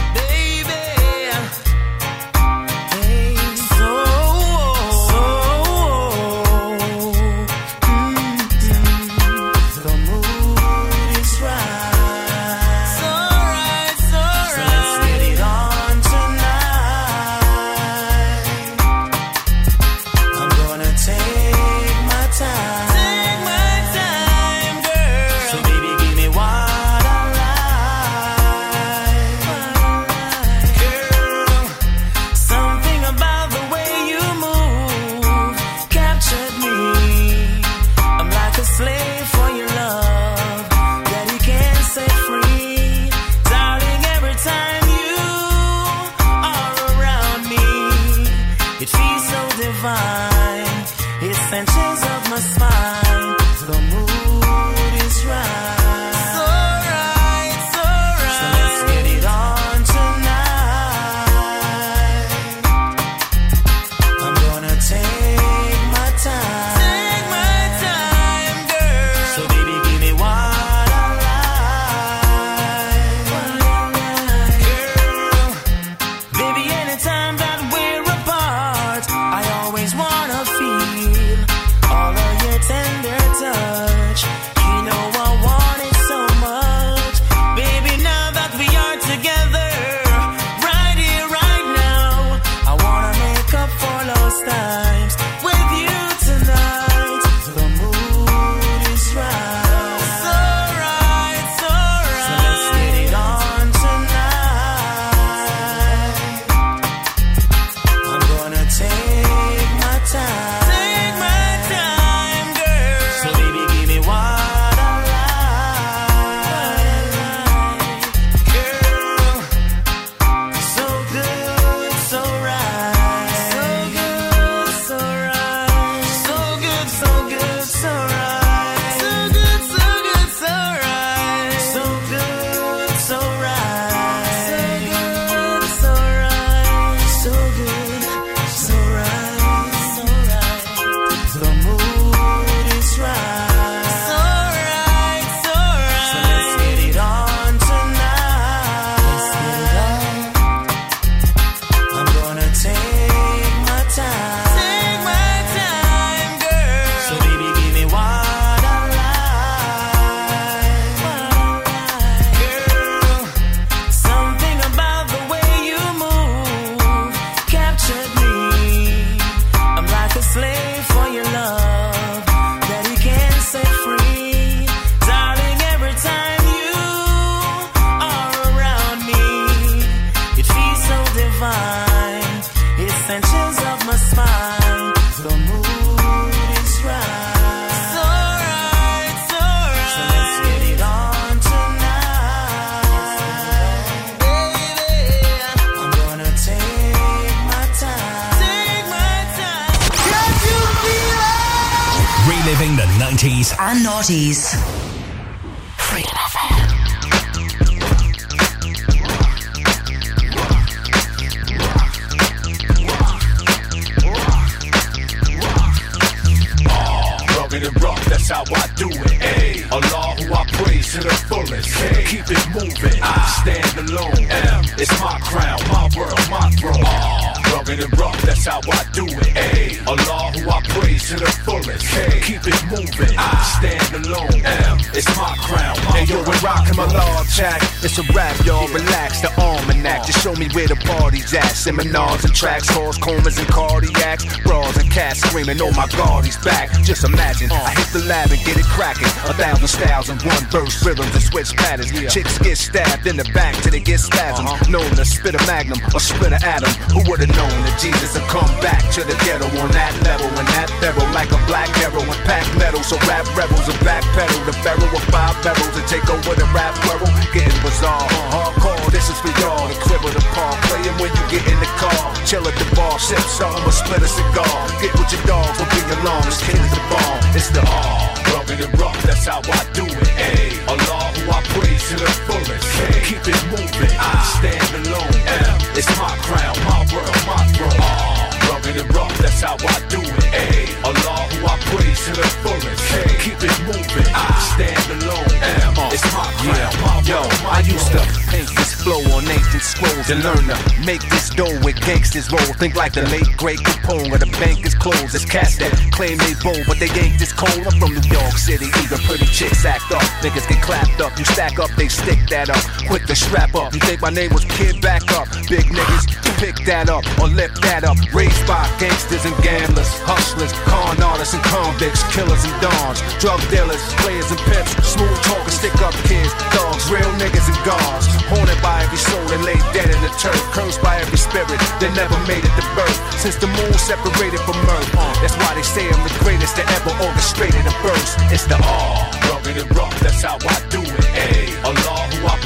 It's a rap, y'all. Relax, the almanac. Just show me where the party's at. Seminars and tracks, calls, comas and cardiacs. Bras and cats screaming, oh my god, he's back. Just imagine, I hit the lab and get it cracking. A thousand styles in one verse, rhythms and switch patterns. Chicks get stabbed in the back till they get spasms. Uh-huh. Known to spit a magnum or split an atom. Who would've known that Jesus would come back to the ghetto on that level? And that barrel like a black arrow and pack metal. So rap rebels will backpedal the barrel with five barrels and take over the rap world. Getting bizarre, hardcore. This is for y'all. The of the park, playing when you get in the car. Chill at the bar, sip some or split a cigar. Get with your dogs, we'll bring along. This kid is the bomb. It's the R. Rubbing it rough, that's how I do it. A. Allah who I praise to the fullest. K. Keep it moving. I stand alone. It's my crown, my world, my throne. R. Rubbing it rough, that's how I do it. A. Allah who I praise to the fullest. K. Keep it moving. I stand alone. It's my crown, my Yo, I used to paint this flow on ancient scrolls and learn to make this dough with gangsters roll. Think like the late great Capone where the bank is closed. It's cats that claim they bold, but they ain't this cold. I'm from New York City, even pretty chicks act up. Niggas get clapped up, you stack up, they stick that up. Quick to strap up. You think my name was Kid Back Up? Big niggas, pick that up or lift that up. Raised by gangsters and gamblers, hustlers, con artists and convicts, killers and dons, drug dealers, players and pimps, smooth talkers, stick up kids, dogs, real niggas and guards. Haunted by every soul that lay dead in the turf, cursed by every spirit that never made it to birth. Since the moon separated from earth, uh, that's why they say I'm the greatest that ever orchestrated a verse. It's the R, rugged and rough, that's how I do it. A, Allah who I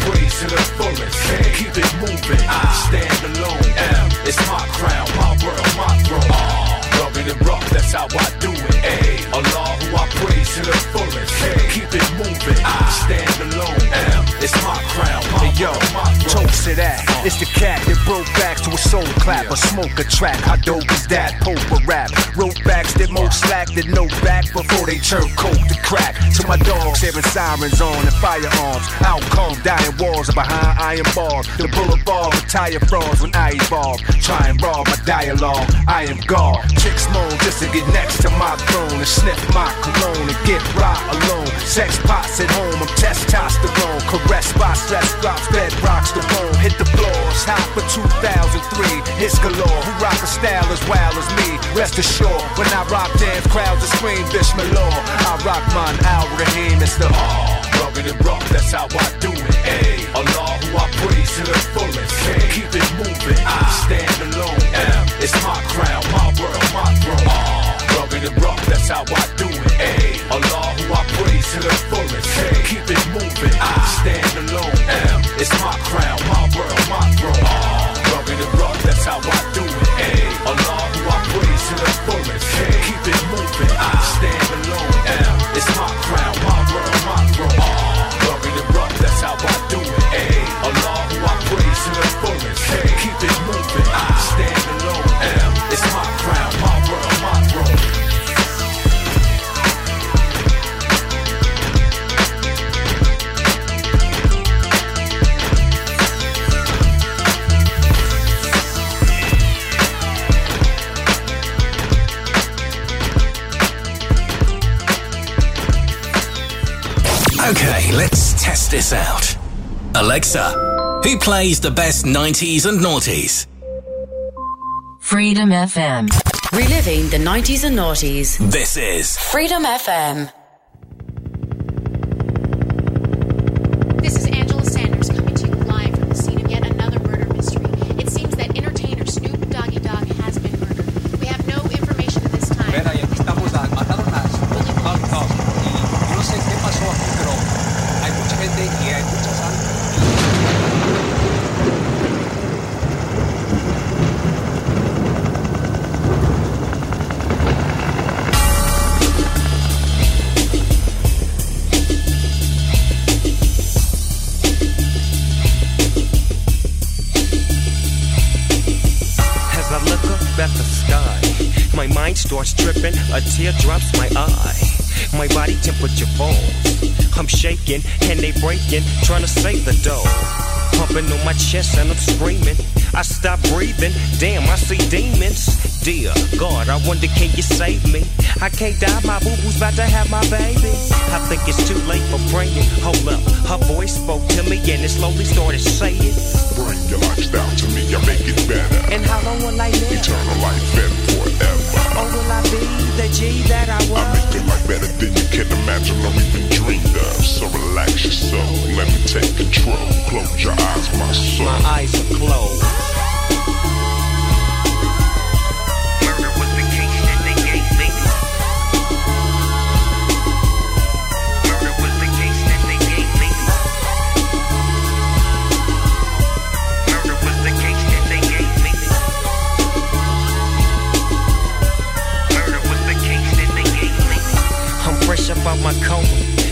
praise to the fullest. Keep it moving, I stand alone. M, it's my crown, my world, my throne. Ah, R, rugged and rough, that's how I do it. A, praise to the fullest. Keep it moving, I stand alone. M, it's my crown, hey, yo. Toast to that, it's the cat that broke back to a soul clap, a smoke a track. How dope is that? Pope a rap, wrote backs that most slack that no back before they turn coke to crack. To my dogs, hearing sirens on and firearms. Out come dying walls are behind iron bars. The boulevard retire frauds when I evolve. Try and rob my dialogue. I am God. Chicks moan just to get next to my throne and sniff my cologne and get right alone. Sex pots at home, I'm testosterone. Caressed by stress drops, bed rocks the bone. Hit the floors, hot for 2003. Hits galore, who rock a style as wild as me. Rest assured, when I rock dance, crowds will scream Bismillah. I rock mine, Al Rahim, it's the R. Rugged and rough, that's how I do it. A. Allah who I praise to the fullest. Keep it moving, I stand alone. M. It's my crown, my world, my throne. Rugged and rough, that's how I do it. A. Allah who I praise to the fullest. K. Keep it moving, I stand alone. M. It's my crown, my world, my throne. R. Rugged and rough, that's how I do it. A. Allah who I praise to the fullest. K. Keep it moving, I Alexa, who plays the best 90s and noughties? Freedom FM. Reliving the 90s and noughties. This is Freedom FM. A tear drops my eye. My body temperature falls. I'm shaking and they breaking, trying to save the dough. Pumping on my chest and I'm screaming. I stop breathing, damn, I see demons. Dear God, I wonder can you save me? I can't die, my boo boo's about to have my baby. I think it's too late for praying. Hold up, her voice spoke to me and it slowly started saying, Bring your lifestyle to me, I make it better. And how long will I live? Eternal life and forever. Or will I be the G that I was? I make your life better than you can imagine or even dreamed of. So relax your soul, let me take control. Close your eyes, my soul. My eyes are closed. Out my coma.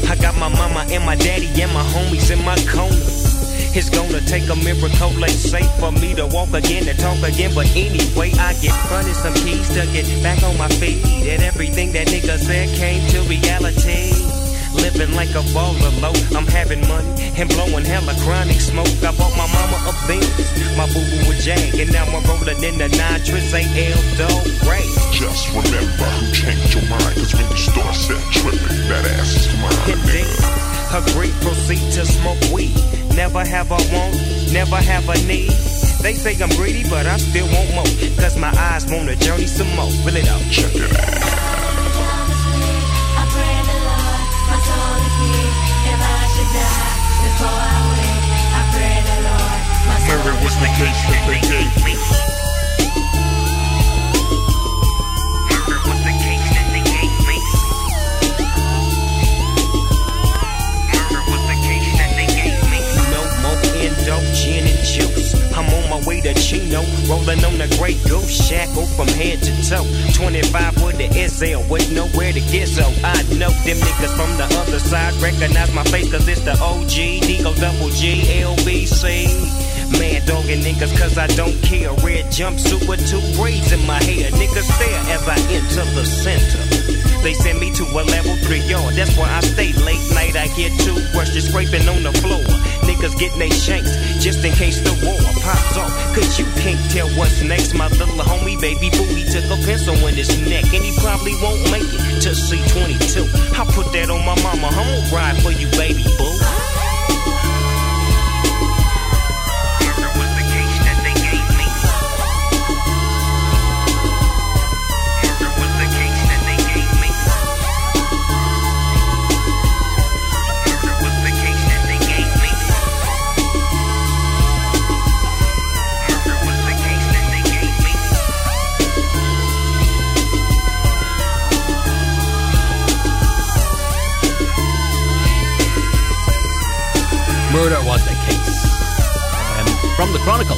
I got my mama and my daddy and my homies in my corner. It's gonna take a miracle, they safe for me to walk again and talk again. But anyway, I get fronted some keys to get back on my feet. And everything that nigga said came to reality. Living like a baller low, I'm having money and blowing hella chronic smoke. I bought my mama a Benz, my boo boo a Jag, and now I'm rolling in the nitrous AL dog Ray. Just remember who changed your mind, cause when you start set tripping, that ass is mine. Indeed, agree, proceed to smoke weed. Never have a want, never have a need. They say I'm greedy, but I still want more. Cause my eyes wanna journey some more. Really though. Check it out. Murder was the case that they gave me. Murder was the case that they gave me. Murder was the case that they gave me. No more endo, gin and juice. I'm on my way to Chino, rolling on the great goose shackle from head to toe. 25 with the SL with nowhere to get so. I know them niggas from the other side recognize my face cause it's the OG, D-O double G, LBC. Man dogging niggas cause I don't care. Red jumpsuit with two braids in my hair. Niggas stare as I enter the center. They send me to a level three yard. That's where I stay late night. I hear two brushes scraping on the floor. Niggas getting they shanks just in case the war. Cause you can't tell what's next. My little homie, baby boo, he took a pencil in his neck. And he probably won't make it to C22. I put that on my mama. I'm gonna ride for you, baby boo. Murder was the case. Um, from the Chronicle.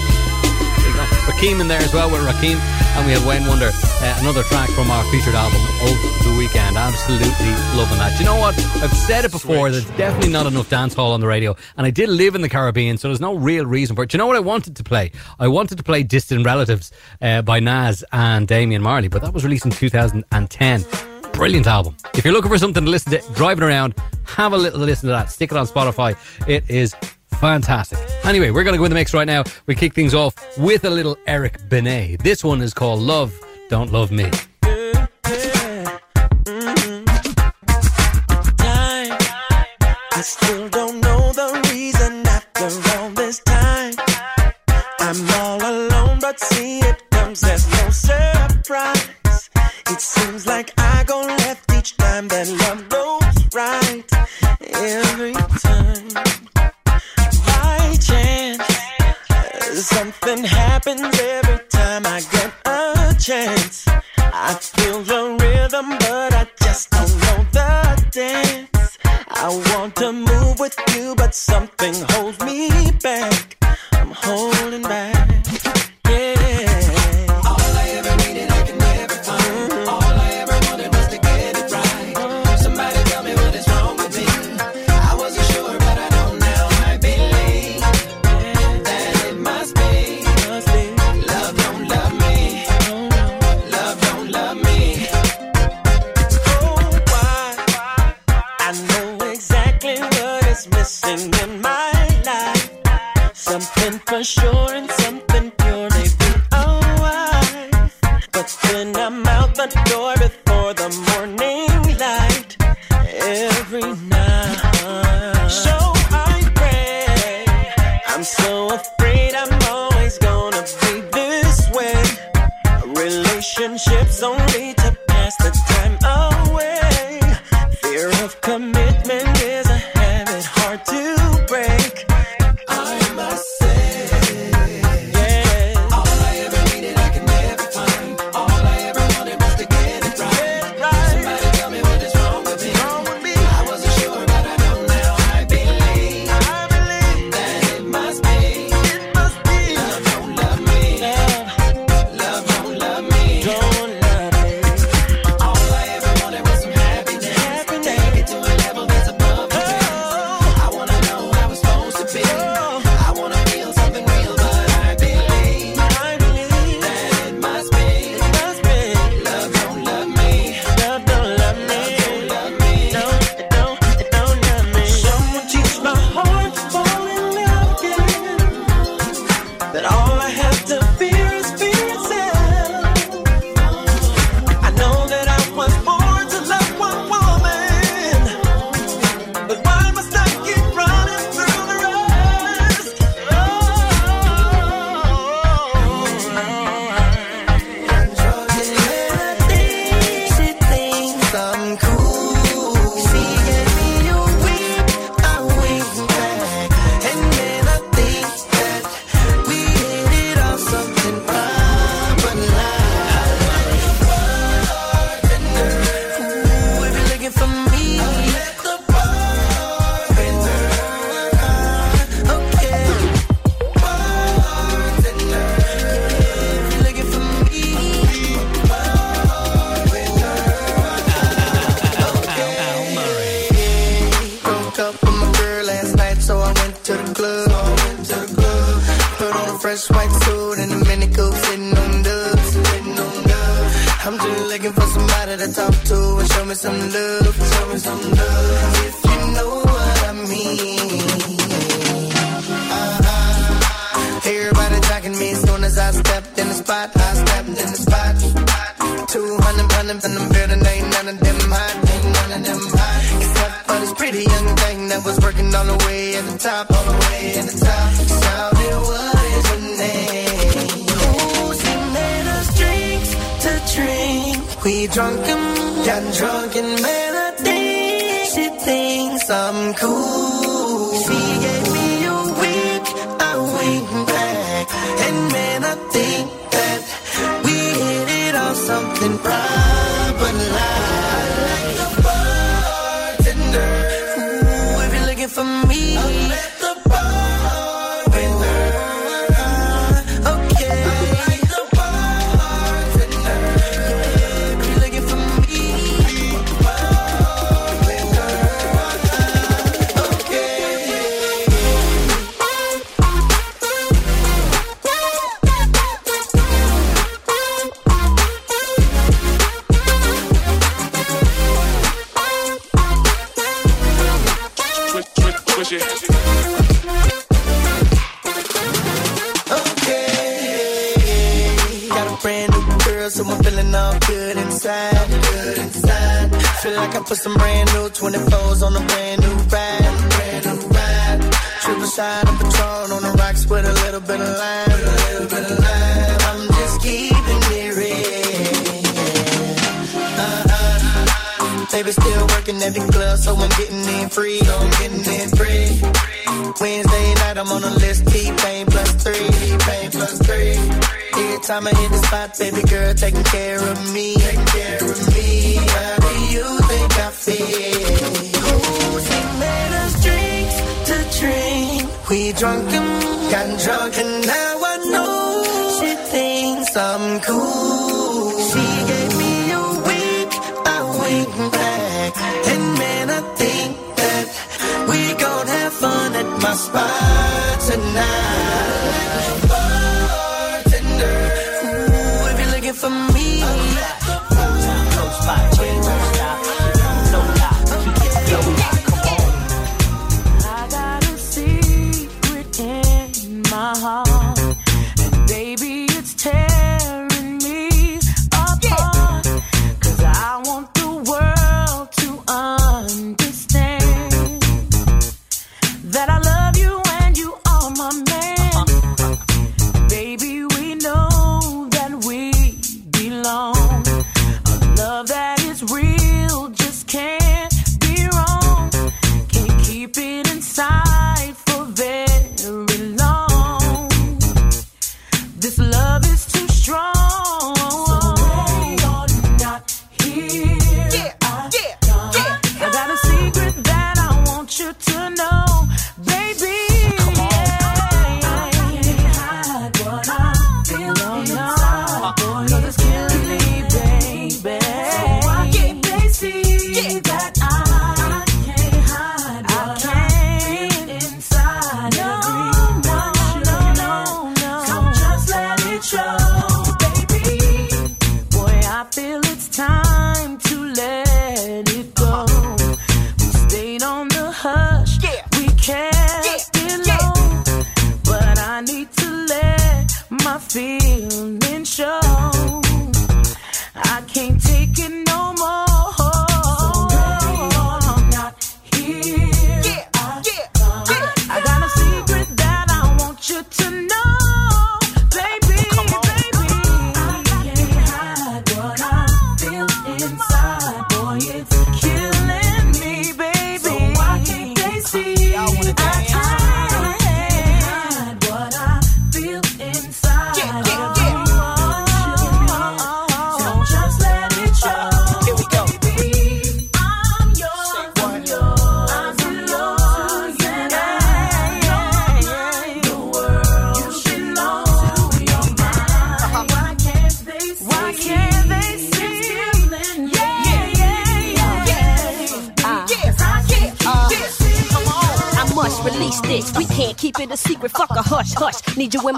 Rakim in there as well with Rakim. And we have Wayne Wonder, uh, another track from our featured album, Of the Weekend. Absolutely loving that. Do you know what? I've said it before, there's definitely not enough dance hall on the radio. And I did live in the Caribbean, so there's no real reason for it. Do you know what I wanted to play? I wanted to play Distant Relatives uh, by Nas and Damian Marley, but that was released in 2010. Brilliant album. If you're looking for something to listen to driving around, have a little listen to that. Stick it on Spotify. It is fantastic. Anyway, we're going to go in the mix right now. We kick things off with a little Eric Benet. This one is called Love, Don't Love Me. I still don't know the reason after all this time. I'm all alone, but see it comes, there's no surprise. It seems like time that love goes right. Every time. By chance, something happens every time I get a chance. I feel the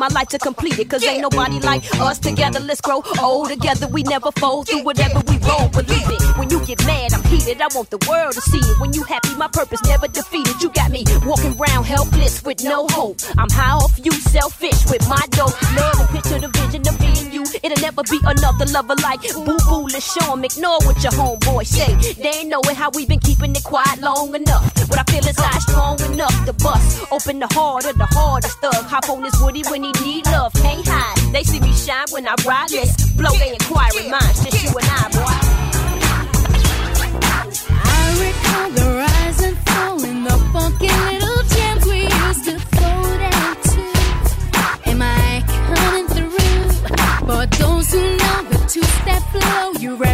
my life to complete it. Cause ain't nobody like us together. Let's grow old together. We never fold through whatever we roll. Believe it. When you get mad, I'm heated. I want the world to see it. When you happy, my purpose never defeated. You got me walking around helpless with no hope. I'm high off you, selfish with my dope. Love and picture the vision of being you. It'll never be another lover like Boo Boo. 'em. Ignore what your homeboy say. They ain't knowing how we been keeping it quiet long enough. What I strong enough to bust. Open the heart of the hardest thug. Hop on this woody when he need love. Can't hide. They see me shine when I ride. Let's blow their inquiry minds. Just you and I, boy. I recall the rise and fall in the funky little jams we used to to. Am I coming through? For those who know the two-step flow, you remember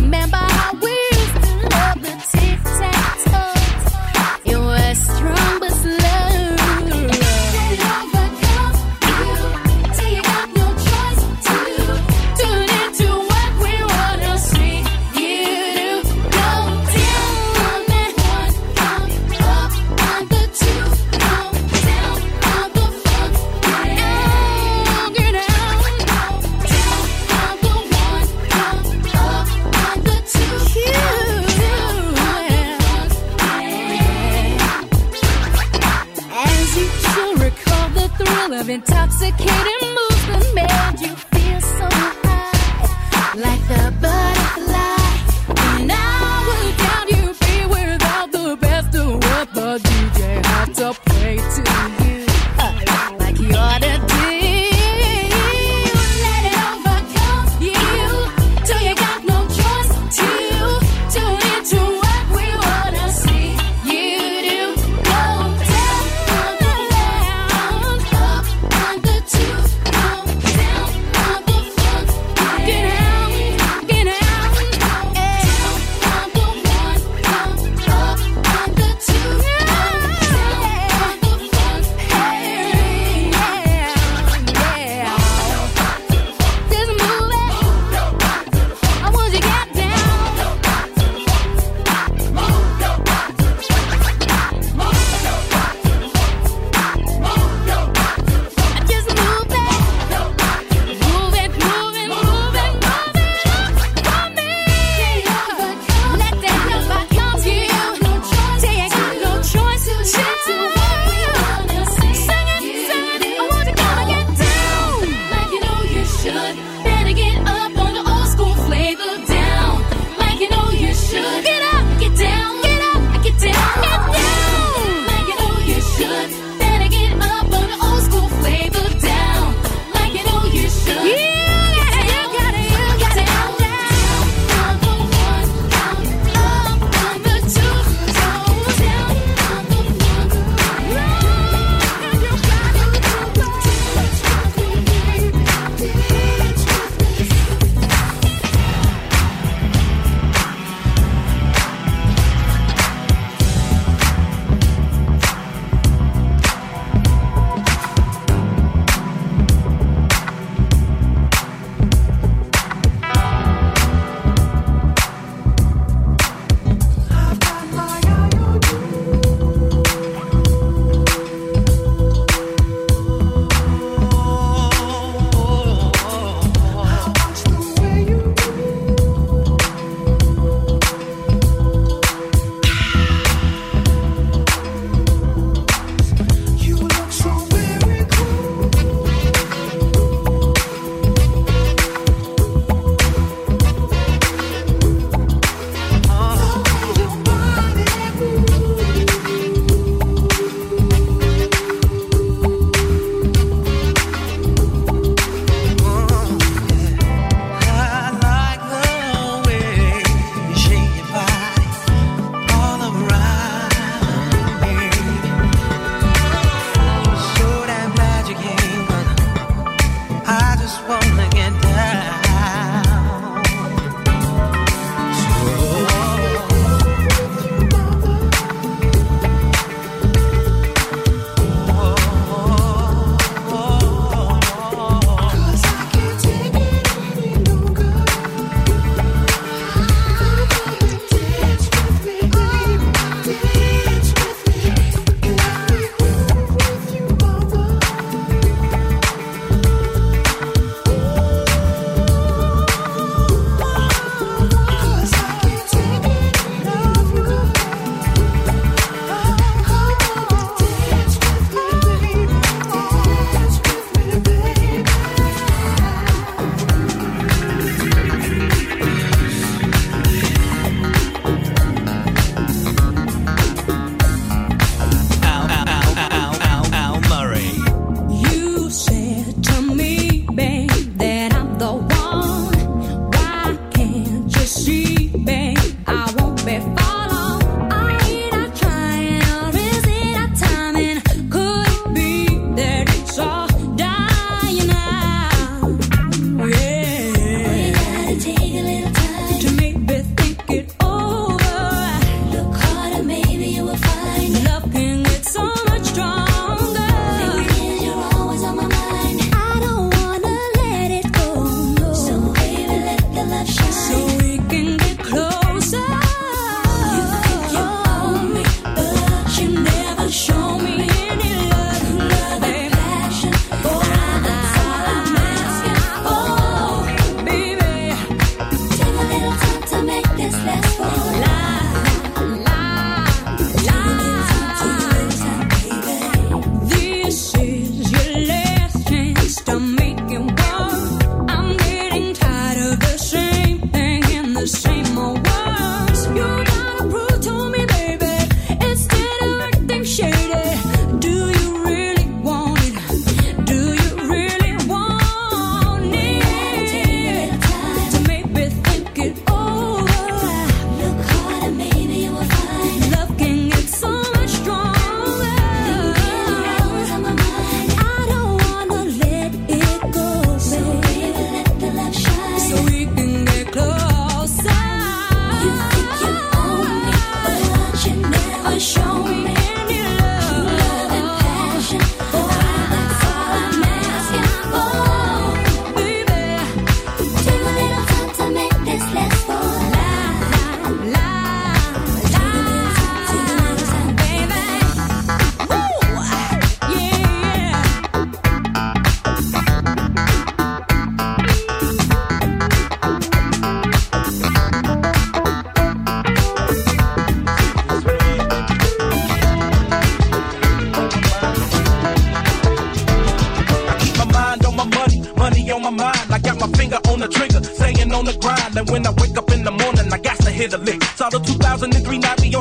little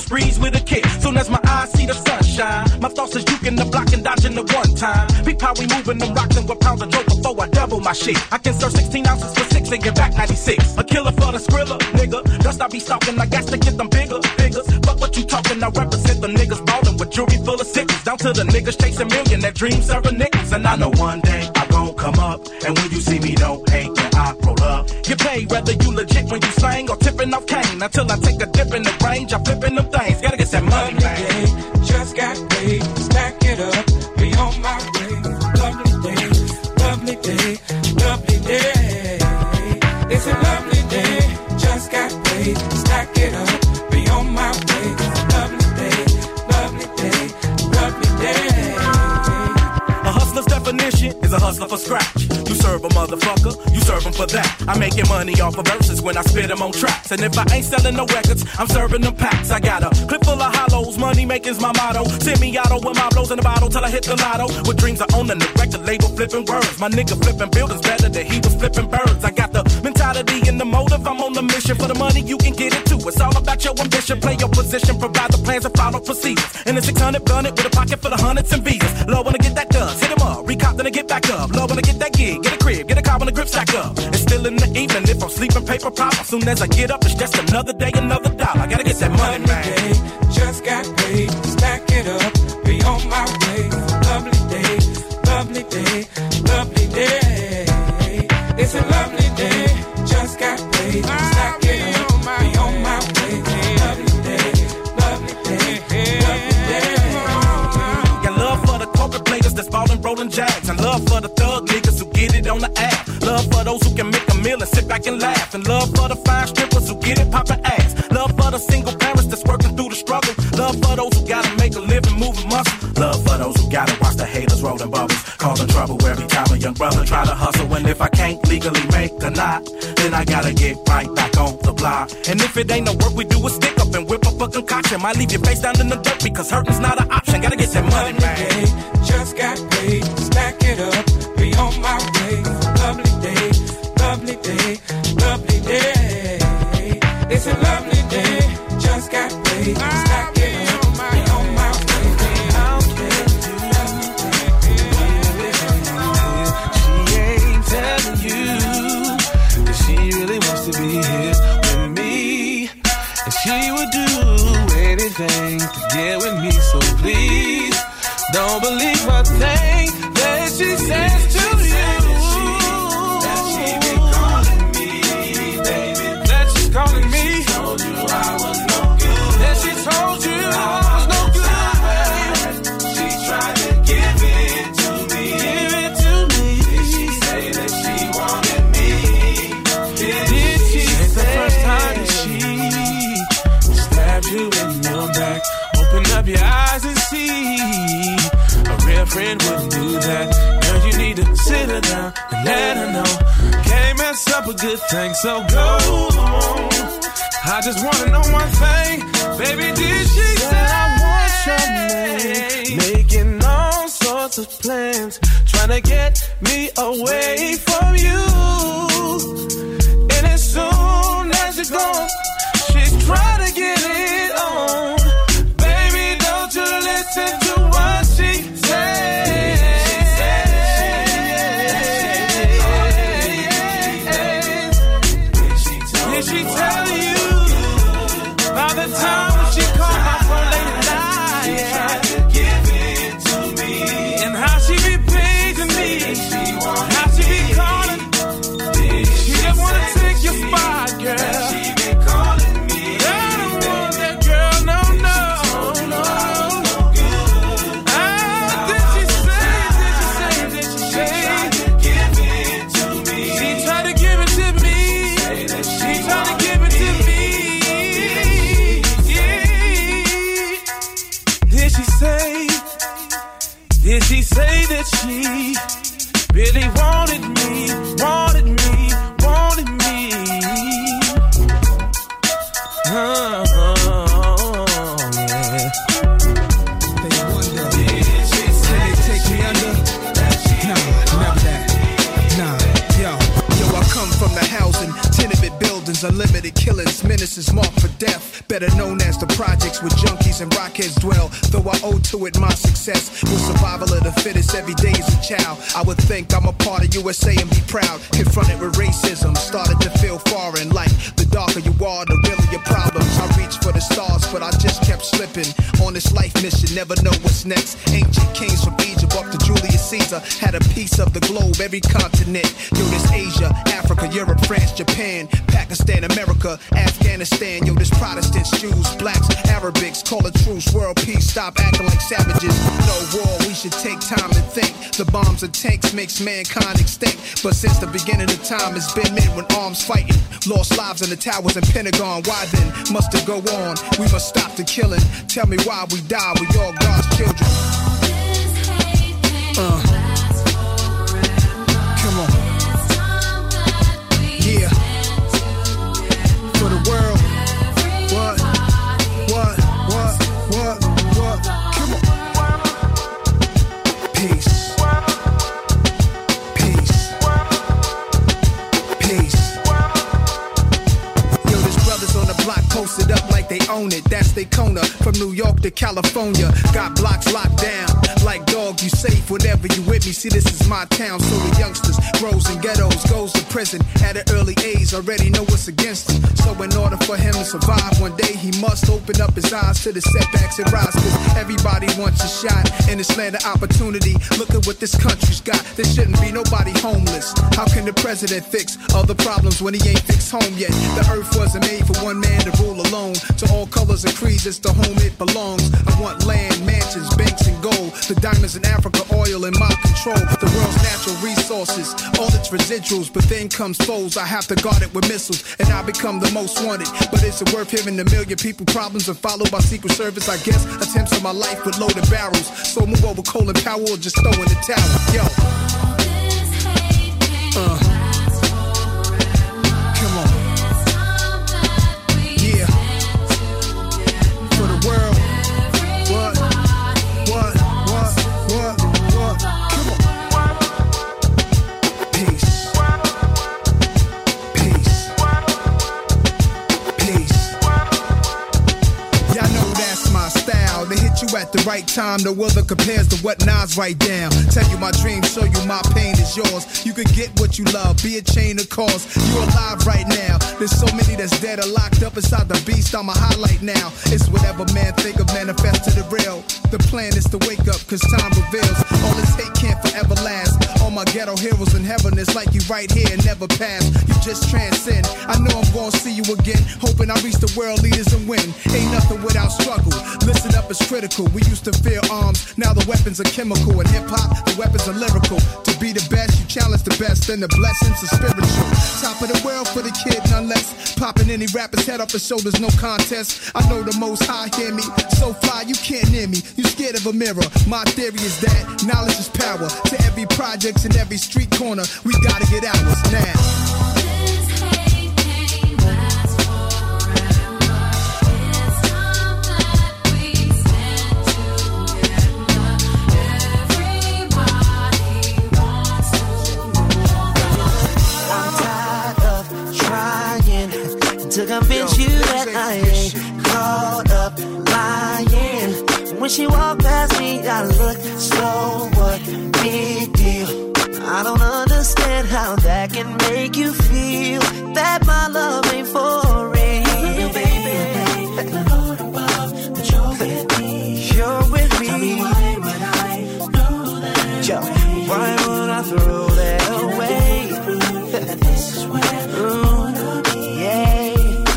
sprees with a kick. Soon as my eyes see the sunshine, my thoughts is juking the block and dodging the one time. Peep how we moving them rocks and what pounds of dope before I double my shit. I can serve 16 ounces for six and get back 96. A killer for the skrilla, nigga. Dust I be stalking, I got to get them bigger, bigger. Fuck what you talking, I represent the niggas ballin' with jewelry full of sickles. Down to the niggas chasing million that dream serving nickels. And I know one day I gon' come up. And when you see me, don't hate when I roll up. Get paid whether you legit when you slang or tipping off cane. Until I take a dip in the range, I'm flipping Gotta that money, man. Just got paid, stack it up, be on my way. Lovely day, lovely day, lovely day. It's a lovely day, just got paid, stack it up, be on my way. Lovely day, lovely day, lovely day. A hustler's definition is a hustler for scratch. You serve a motherfucker, you serve him for that. I'm making money off of verses when I spit them on tracks. And if I ain't selling no records, I'm serving them packs. I got a clip full of hollows, money making's my motto. Send Semi-auto with my blows in the bottle till I hit the lotto. With dreams of owning the record label, flipping words. My nigga flipping buildings better than he was flipping birds. I got the mentality and the motive, I'm on the mission for the money, you can get it too. It's all about your ambition, play your position, provide the plans and follow procedures. In a 600 gun it with a pocket full of hundreds and visas. Love when I get that dust, hit him up, recop then I get back up. Love when I get that gig, get a crib, get a car when the grip stack up. Paper pop. As soon as I get up, it's just another day, another dollar. I gotta get that money, man. Day, just got paid, stack it up, be on my way. Lovely day, lovely day, lovely day. It's a lovely day, just got paid, stack it up, be on my way. Lovely day, lovely day, lovely day. Got love for the corporate players that's ballin' rollin' jacks. And love for the thug niggas who get it on the app. Love for those who can make a meal and sit back and laugh. And love for the fine strippers who get it poppin' ass. Love for the single parents that's working through the struggle. Love for those who gotta make a living moving muscle. Love for those who gotta watch the haters rollin' bubbles. Causing trouble every time a young brother try to hustle. And if I can't legally make a knot, then I gotta get right back on the block. And if it ain't no work, we do a stick up and whip up a concoction. Might leave your face down in the dirt because hurting's not an option. Gotta get that money, man. Good so go on. I just wanna know one thing, baby. Did she say I want your name? Making all sorts of plans, trying to get me away from projects where junkies and rockheads dwell. Though I owe to it my success. With survival of the fittest, every day is a child. I would think I'm a part of USA and be proud. Confronted with racism, started to feel foreign. Like the darker you are, the realer your problems. I reached for the stars, but I just kept slipping. On this life mission, never know what's next. Ancient kings from Caesar had a piece of the globe, every continent. Yo, this Asia, Africa, Europe, France, Japan, Pakistan, America, Afghanistan. Yo, this Protestants, Jews, blacks, Arabics. Call a truce, world peace. Stop acting like savages. No war, we should take time to think. The bombs and tanks makes mankind extinct. But since the beginning of time, it's been men with arms fighting. Lost lives in the towers and Pentagon. Why then must it go on? We must stop the killing. Tell me why we die. We all God's children. Uh. Own it. That's they Kona from New York to California. Got blocks locked down. Like dog, you safe whenever you with me. See, this is my town, so the youngsters grows in ghettos, goes to prison at an early age. Already know what's against him. So in order for him to survive, one day he must open up his eyes to the setbacks and rise. Cause everybody wants a shot in this land of opportunity. Look at what this country's got. There shouldn't be nobody homeless. How can the president fix all the problems when he ain't fixed home yet? The earth wasn't made for one man to rule alone. To all colors and creeds, it's the home it belongs. I want land, mansions, banks, and gold. The diamonds in Africa, oil in my control. The world's natural resources, all its residuals. But then comes foes, I have to guard it with missiles. And I become the most wanted. But is it worth hearing a million people problems are followed by Secret Service? I guess attempts on my life with loaded barrels. So move over Colin Powell or just throw in the towel. Yo. Uh. You at the right time. No other compares to what Nas write down. Tell you my dreams, show you my pain is yours. You can get what you love, be a chain of cause. You're alive right now. There's so many that's dead or locked up inside the beast. I'm a highlight now. It's whatever man think of manifest to the real. The plan is to wake up, cause time reveals. All this hate can't forever last. All my ghetto heroes in heaven it's like you right here and never pass. You just transcend. I know I'm gonna see you again. Hoping I reach the world leaders and win. Ain't nothing without struggle. Listen up it's critical. We used to fear arms. Now the weapons are chemical. And hip hop, the weapons are lyrical. To be the best, you challenge the best. Then the blessings are spiritual. Top of the world for the kid, none less. Popping any rapper's head off his shoulders, no contest. I know the most high hear me. So fly, you can't near me. You scared of a mirror. My theory is that knowledge is power. To every projects in every street corner, we gotta get ours now. I'm tired of trying to convince you that I ain't caught up lying. When she walked past me, I looked so what big deal. I don't understand how that can make you feel that my love ain't for real, baby. You're with me. Yo, why would I throw that away? Ooh, yeah.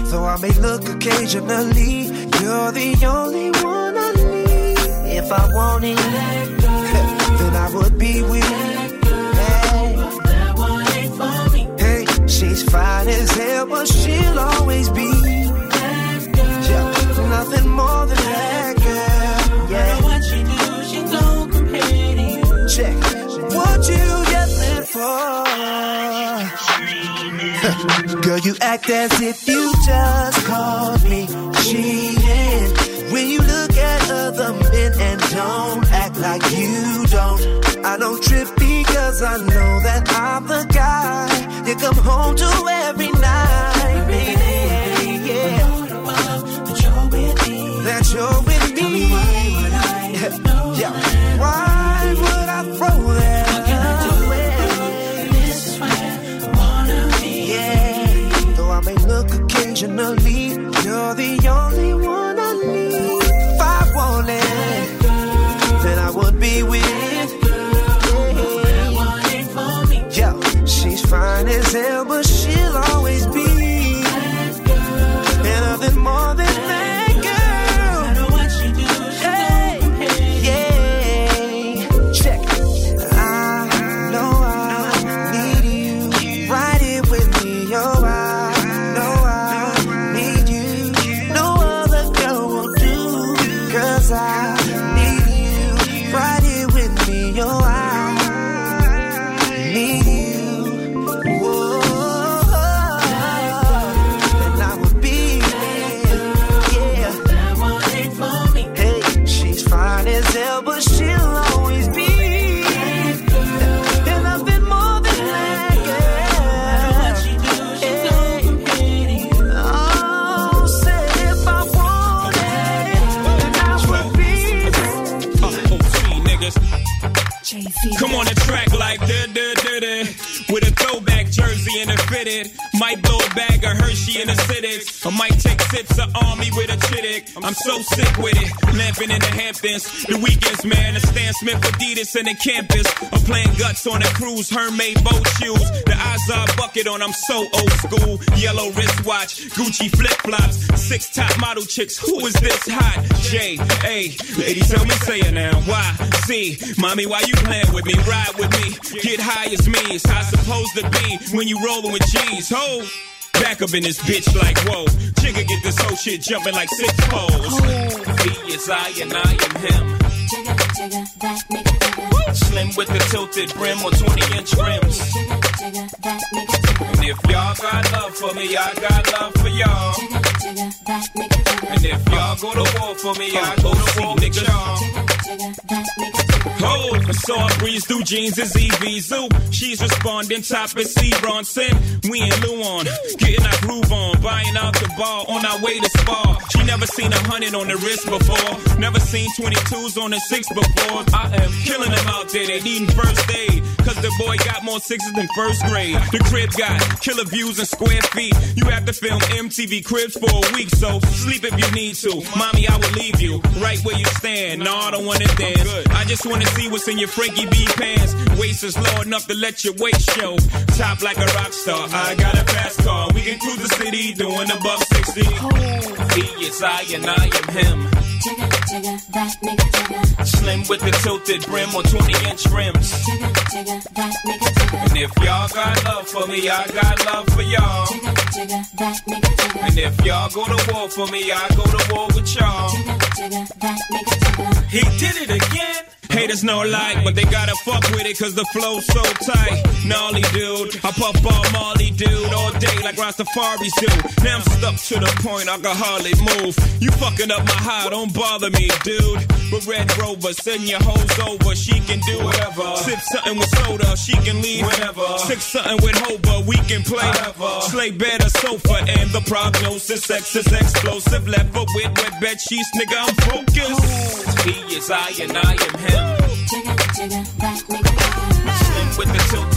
Though I may look occasionally, you're the only one I need. If I want it, then I would be with fine as hell, but she'll always be. that Yeah, nothing more than that, girl. Yeah. What she do, she don't compare to you. Check. What you yelling for? Girl, you act as if you just called me cheating. When you look at other men and don't act like you don't. I don't trip because I know that I'm the you come home to every night. Yeah. That you're with me. That you're with me. why would I Why would I throw that? What can I do this is where I wanna be. Though I may look occasionally in cities. I might take sips of Army with a chittick. I'm so sick with it. Lamping in the Hamptons. The weekends, man. The Stan Smith Adidas and the campus. I'm playing guts on a cruise. Hermaid boat shoes. The Izod bucket on. I'm so old school. Yellow wristwatch. Gucci flip flops. Six top model chicks. Who is this hot? J A. Lady, tell me, say it now. Why? See, mommy, why you playing with me? Ride with me. Get high as me. It's how it's supposed to be when you rolling with G's. Ho! Back up in this bitch like whoa. Jigga get this whole shit jumping like six poles. He is I and I am him. Jigga, jigga, Slim with the tilted brim or 20 inch rims. And if y'all got love for me, I got love for y'all. Jigga, jigga, And if y'all go to war for me, I go to war with y'all. I saw her breeze through jeans is Evisu. She's responding, top is C Bronson. We in Luon, getting our groove on, buying out the bar on our way to spa. She never seen a hundred on the wrist before, never seen 22s on the six before. I am killing them out there, they needing first aid. Cause the boy got more sixes than first grade. The crib got killer views and square feet. You have to film MTV cribs for a week, so sleep if you need to. Mommy, I will leave you right where you stand. No, I don't wanna dance. I just wanna see what's in your Frankie B pants. Waist is low enough to let your waist show. Top like a rock star. I got a fast car. We can cruise the city doing a buck 60. He is I and I am him. Slim with the tilted brim on 20 inch rims. And if y'all got love for me, I got love for y'all. And if y'all go to war for me, I go to war with y'all. He did it again. Haters no like, but they gotta fuck with it cause the flow's so tight. Gnarly dude, I puff all Molly dude all day like Rastafari's do. Now I'm stuck to the point I can hardly move. You fucking up my high, don't bother me, dude. With Red Rover, send your hoes over, she can do whatever. Sip something with soda, she can leave whenever. Six something with Hova, we can play. Slay better sofa, and the prognosis sex is explosive. Left foot with wet bed sheets, nigga, I'm focused. He is I and I am him. Slim with the tilted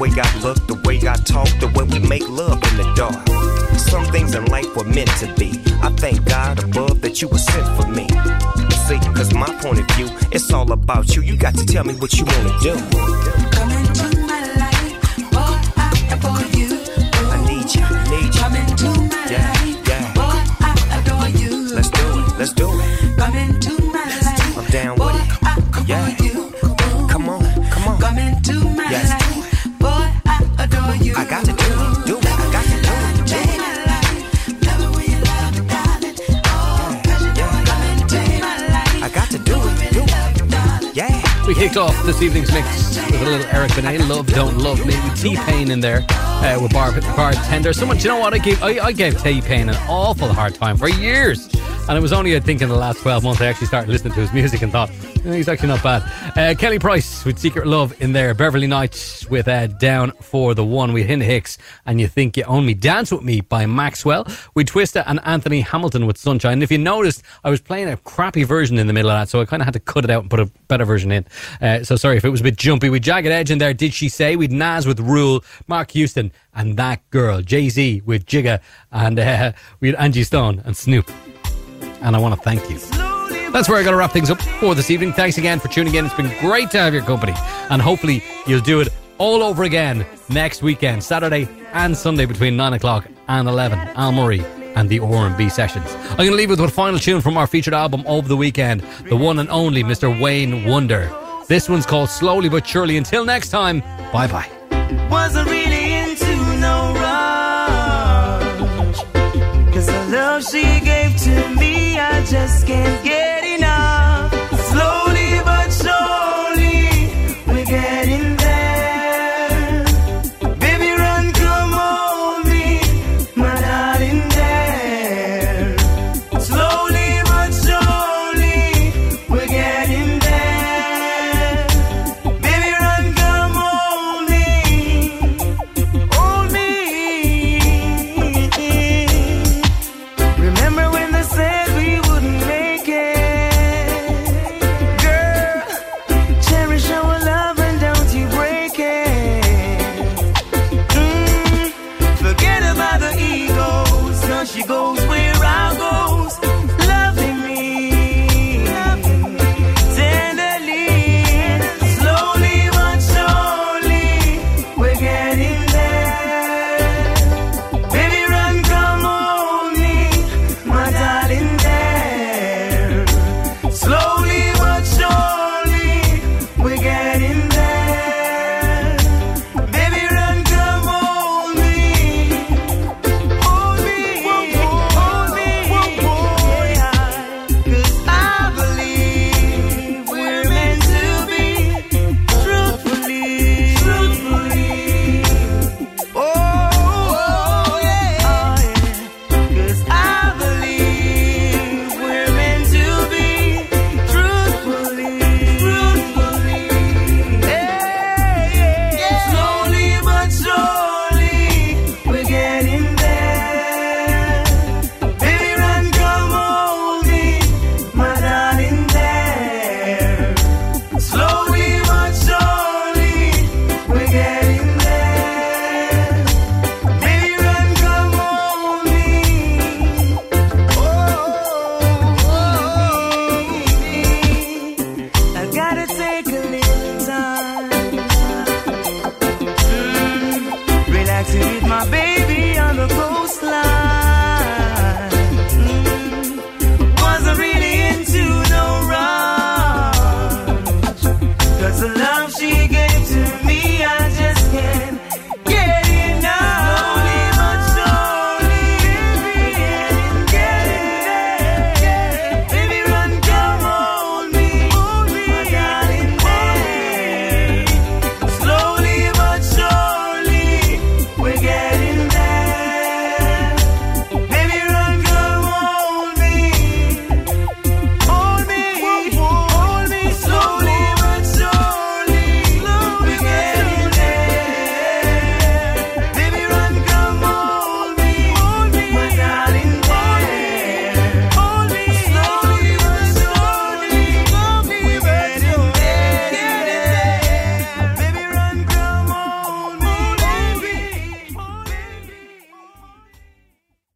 way I look, this evening's mix with a little Eric Benet, Love Don't Love Me, T-Pain in there uh, with Bar- Bartender. Someone, you know what? I gave, I, I gave T-Pain an awful hard time for years. And it was only, I think, in the last 12 months I actually started listening to his music and thought, "Eh, he's actually not bad. Uh, Kelly Price with Secret Love in there. Beverley Knights with uh, Down for the One with Hinda Hicks and You Think You Own Me. Dance With Me by Maxwell. With Twista and Anthony Hamilton with Sunshine. And if you noticed, I was playing a crappy version in the middle of that, so I kind of had to cut it out and put a better version in. Uh, so sorry if it was a bit jumpy. With Jagged Edge in there, Did She Say? With Nas with Rule, Marques Houston and That Girl. Jay Z with Jigga and uh, with Angie Stone and Snoop. And I want to thank you. That's where I got to wrap things up for this evening. Thanks again for tuning in. It's been great to have your company. And hopefully you'll do it all over again next weekend, Saturday and Sunday between 9 o'clock and 11. Al Murray and the R&B sessions. I'm going to leave with a final tune from our featured album over the weekend, the one and only Mr. Wayne Wonder. This one's called Slowly But Surely. Until next time, bye bye. Wasn't really into no rush. Cause the love she gave to me